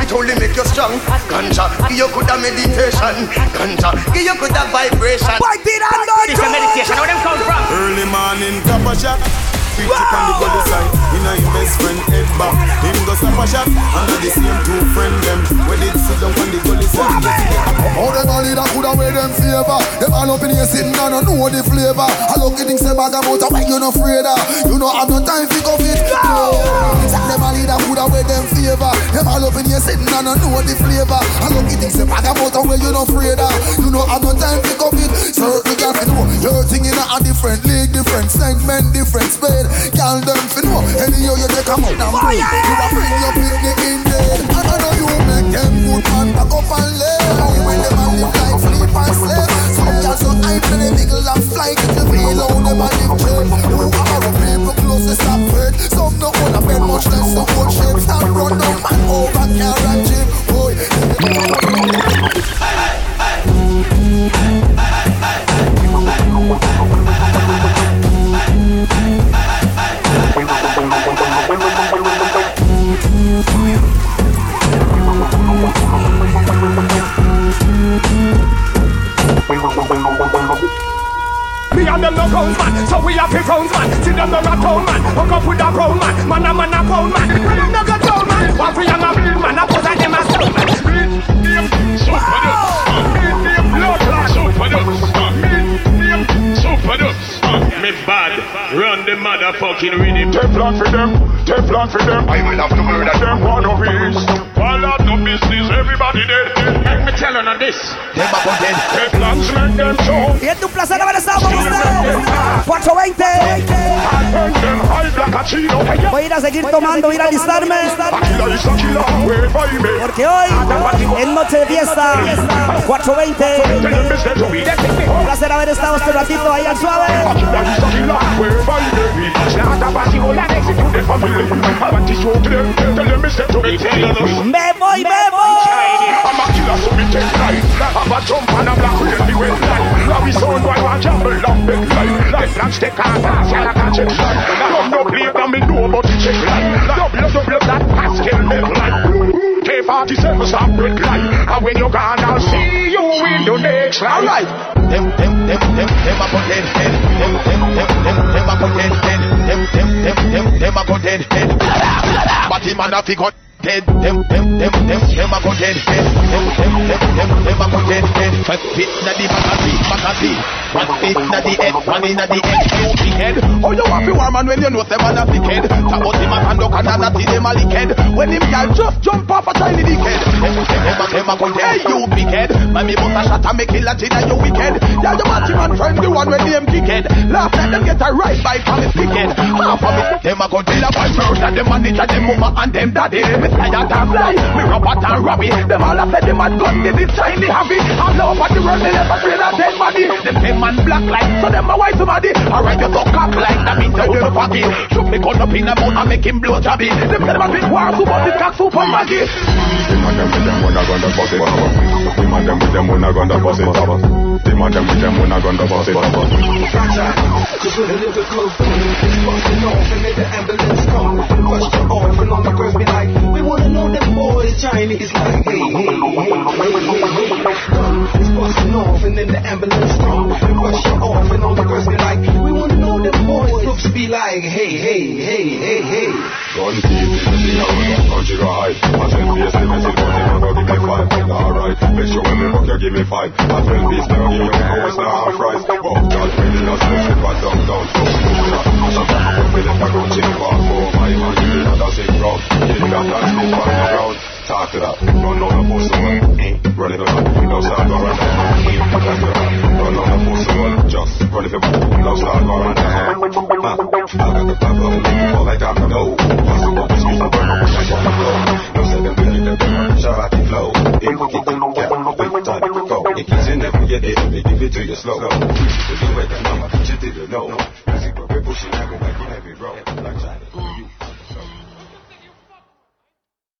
it only make you strong. Ganja give you good a meditation. Ganja give you good a vibration. Why did I not This a meditation, where them come from? Early morning, top a shot. Big chip on the body side. Inna him best friend head back. Him go stop a shot, under the same two friend them. When they sit down on the gully, so How them a leader coulda wear them favor? Them all up in here sitting down and know the flavor. I look at things say bag about a you no afraid of. You know have no time for coffee. No. Some them a leader coulda wear them favor. Them all up in here sitting down and know the flavor. I look at things say bag about a you no afraid of. You know have no time for coffee. you got fi know your thing in a different league, different segment, different spade. Girl them fi know anyhow you take 'em out. now a bring your picnic in bed. And I know you make them good man back up and lay. When them a live like sleep and slave. Some girls so hype and they niggle and fly. Get you feel how them a live cheap. You a people close to stop. Some no wanna bed much less the whole shape. Stop run down man over car and jeep. Boy. Clowns man, so we have to clowns man. See them no rat town man, hook up with a brown man. Man a man a pound man, we them no go down man. One free and a man, a put a them a stone man. Bad, run the motherfucking rhythm. Teflon for them, Teflon for them. I will have to murder them one of these. All out no business, everybody dead. Make me tell on this. Them a put them. Teflons make them show. Y es un placer haber estado con ustedes. 420. Voy a ir a seguir tomando, voy a ir a alistarme. Porque hoy es noche de fiesta. 420. Un placer haber estado este ratito ahí al suave. Me voy, me I'm a a and a. Now we sound boy want jumble and big life. Like flash take off, pass, y'all a catch it life. Come no play, and me know about the check life. Double, double, that pass kill me life. K47 stop red light. And when you're gone, I'll see you in the next life. Alright. Them, them, them, them, them a go dead, dead. Them, them, them, them, them a go dead, dead. Them, them, them, them, them a go dead, dead. But him and a figure dead. Them, them, them, them, them a go dead, dead. Them, them, them, them, them a go dead, dead. Fit na the magazine, magazine. One fit na the head, one inna the head. Big head. Oh, you want warm man when you know them a big head. Tabot him a hand up and a see them a. When him gal just jump off a tiny dick head. Them, them, them a, them a go dead. You big head. Mommy bust a shot and make it Latin and you wicked. You match him and friend the one when them kick head. Last night them get a right by from his. Half of them a go dead. A five murder, them manager, them mama and them daddy. Me tired and fly. Me robot and Robbie. Them all a say them a gun. They this shiny happy. All over the world, they never train a dead body. Them them man black like, so them a white somebody. Alright, you so cock like, that means you the fucking. Shoot me gun up in a mouth and make him blow jabby. Them say them a big war, super big cock, super maggie. Them and them with them when I gun the bus it up. Them and them with them when I gun the bus it up. Them and them with them when I gun the bus it up. Cause we're the lyrical food It's busting off and make the ambulance come Rush you off and all my girls be like We wanna know them boys Chinese like Hey, hey, hey, hey, hey, Gun is busting off and then the ambulance come Rush you off and all my girls be like We wanna know them boys. Looks be like Hey, hey, hey, hey, hey. Gun keep in the thing out of country go high. I tell face the message money no go give me five. Alright, make sure when me fuck you give me five. I tell peace now give you no it's not half price. Oh God, really stress if I down down so Mash up and put me left a roach in the bar for my man. You know that's it bro. You got that spit on the ground. Talk to that. Don't know the post one. Run it up. No start go run that. Don't know the post one. Just run it. No start go run that. I got the pop up. Fall like that. No. Pass it up. Speak for burn up. Like that. No say them bring it up. Shout out the flow. If we get to the cap. Big time. Go. It keeps in. Get it. They give it to you slow. If you wait, then I'ma put you to the no.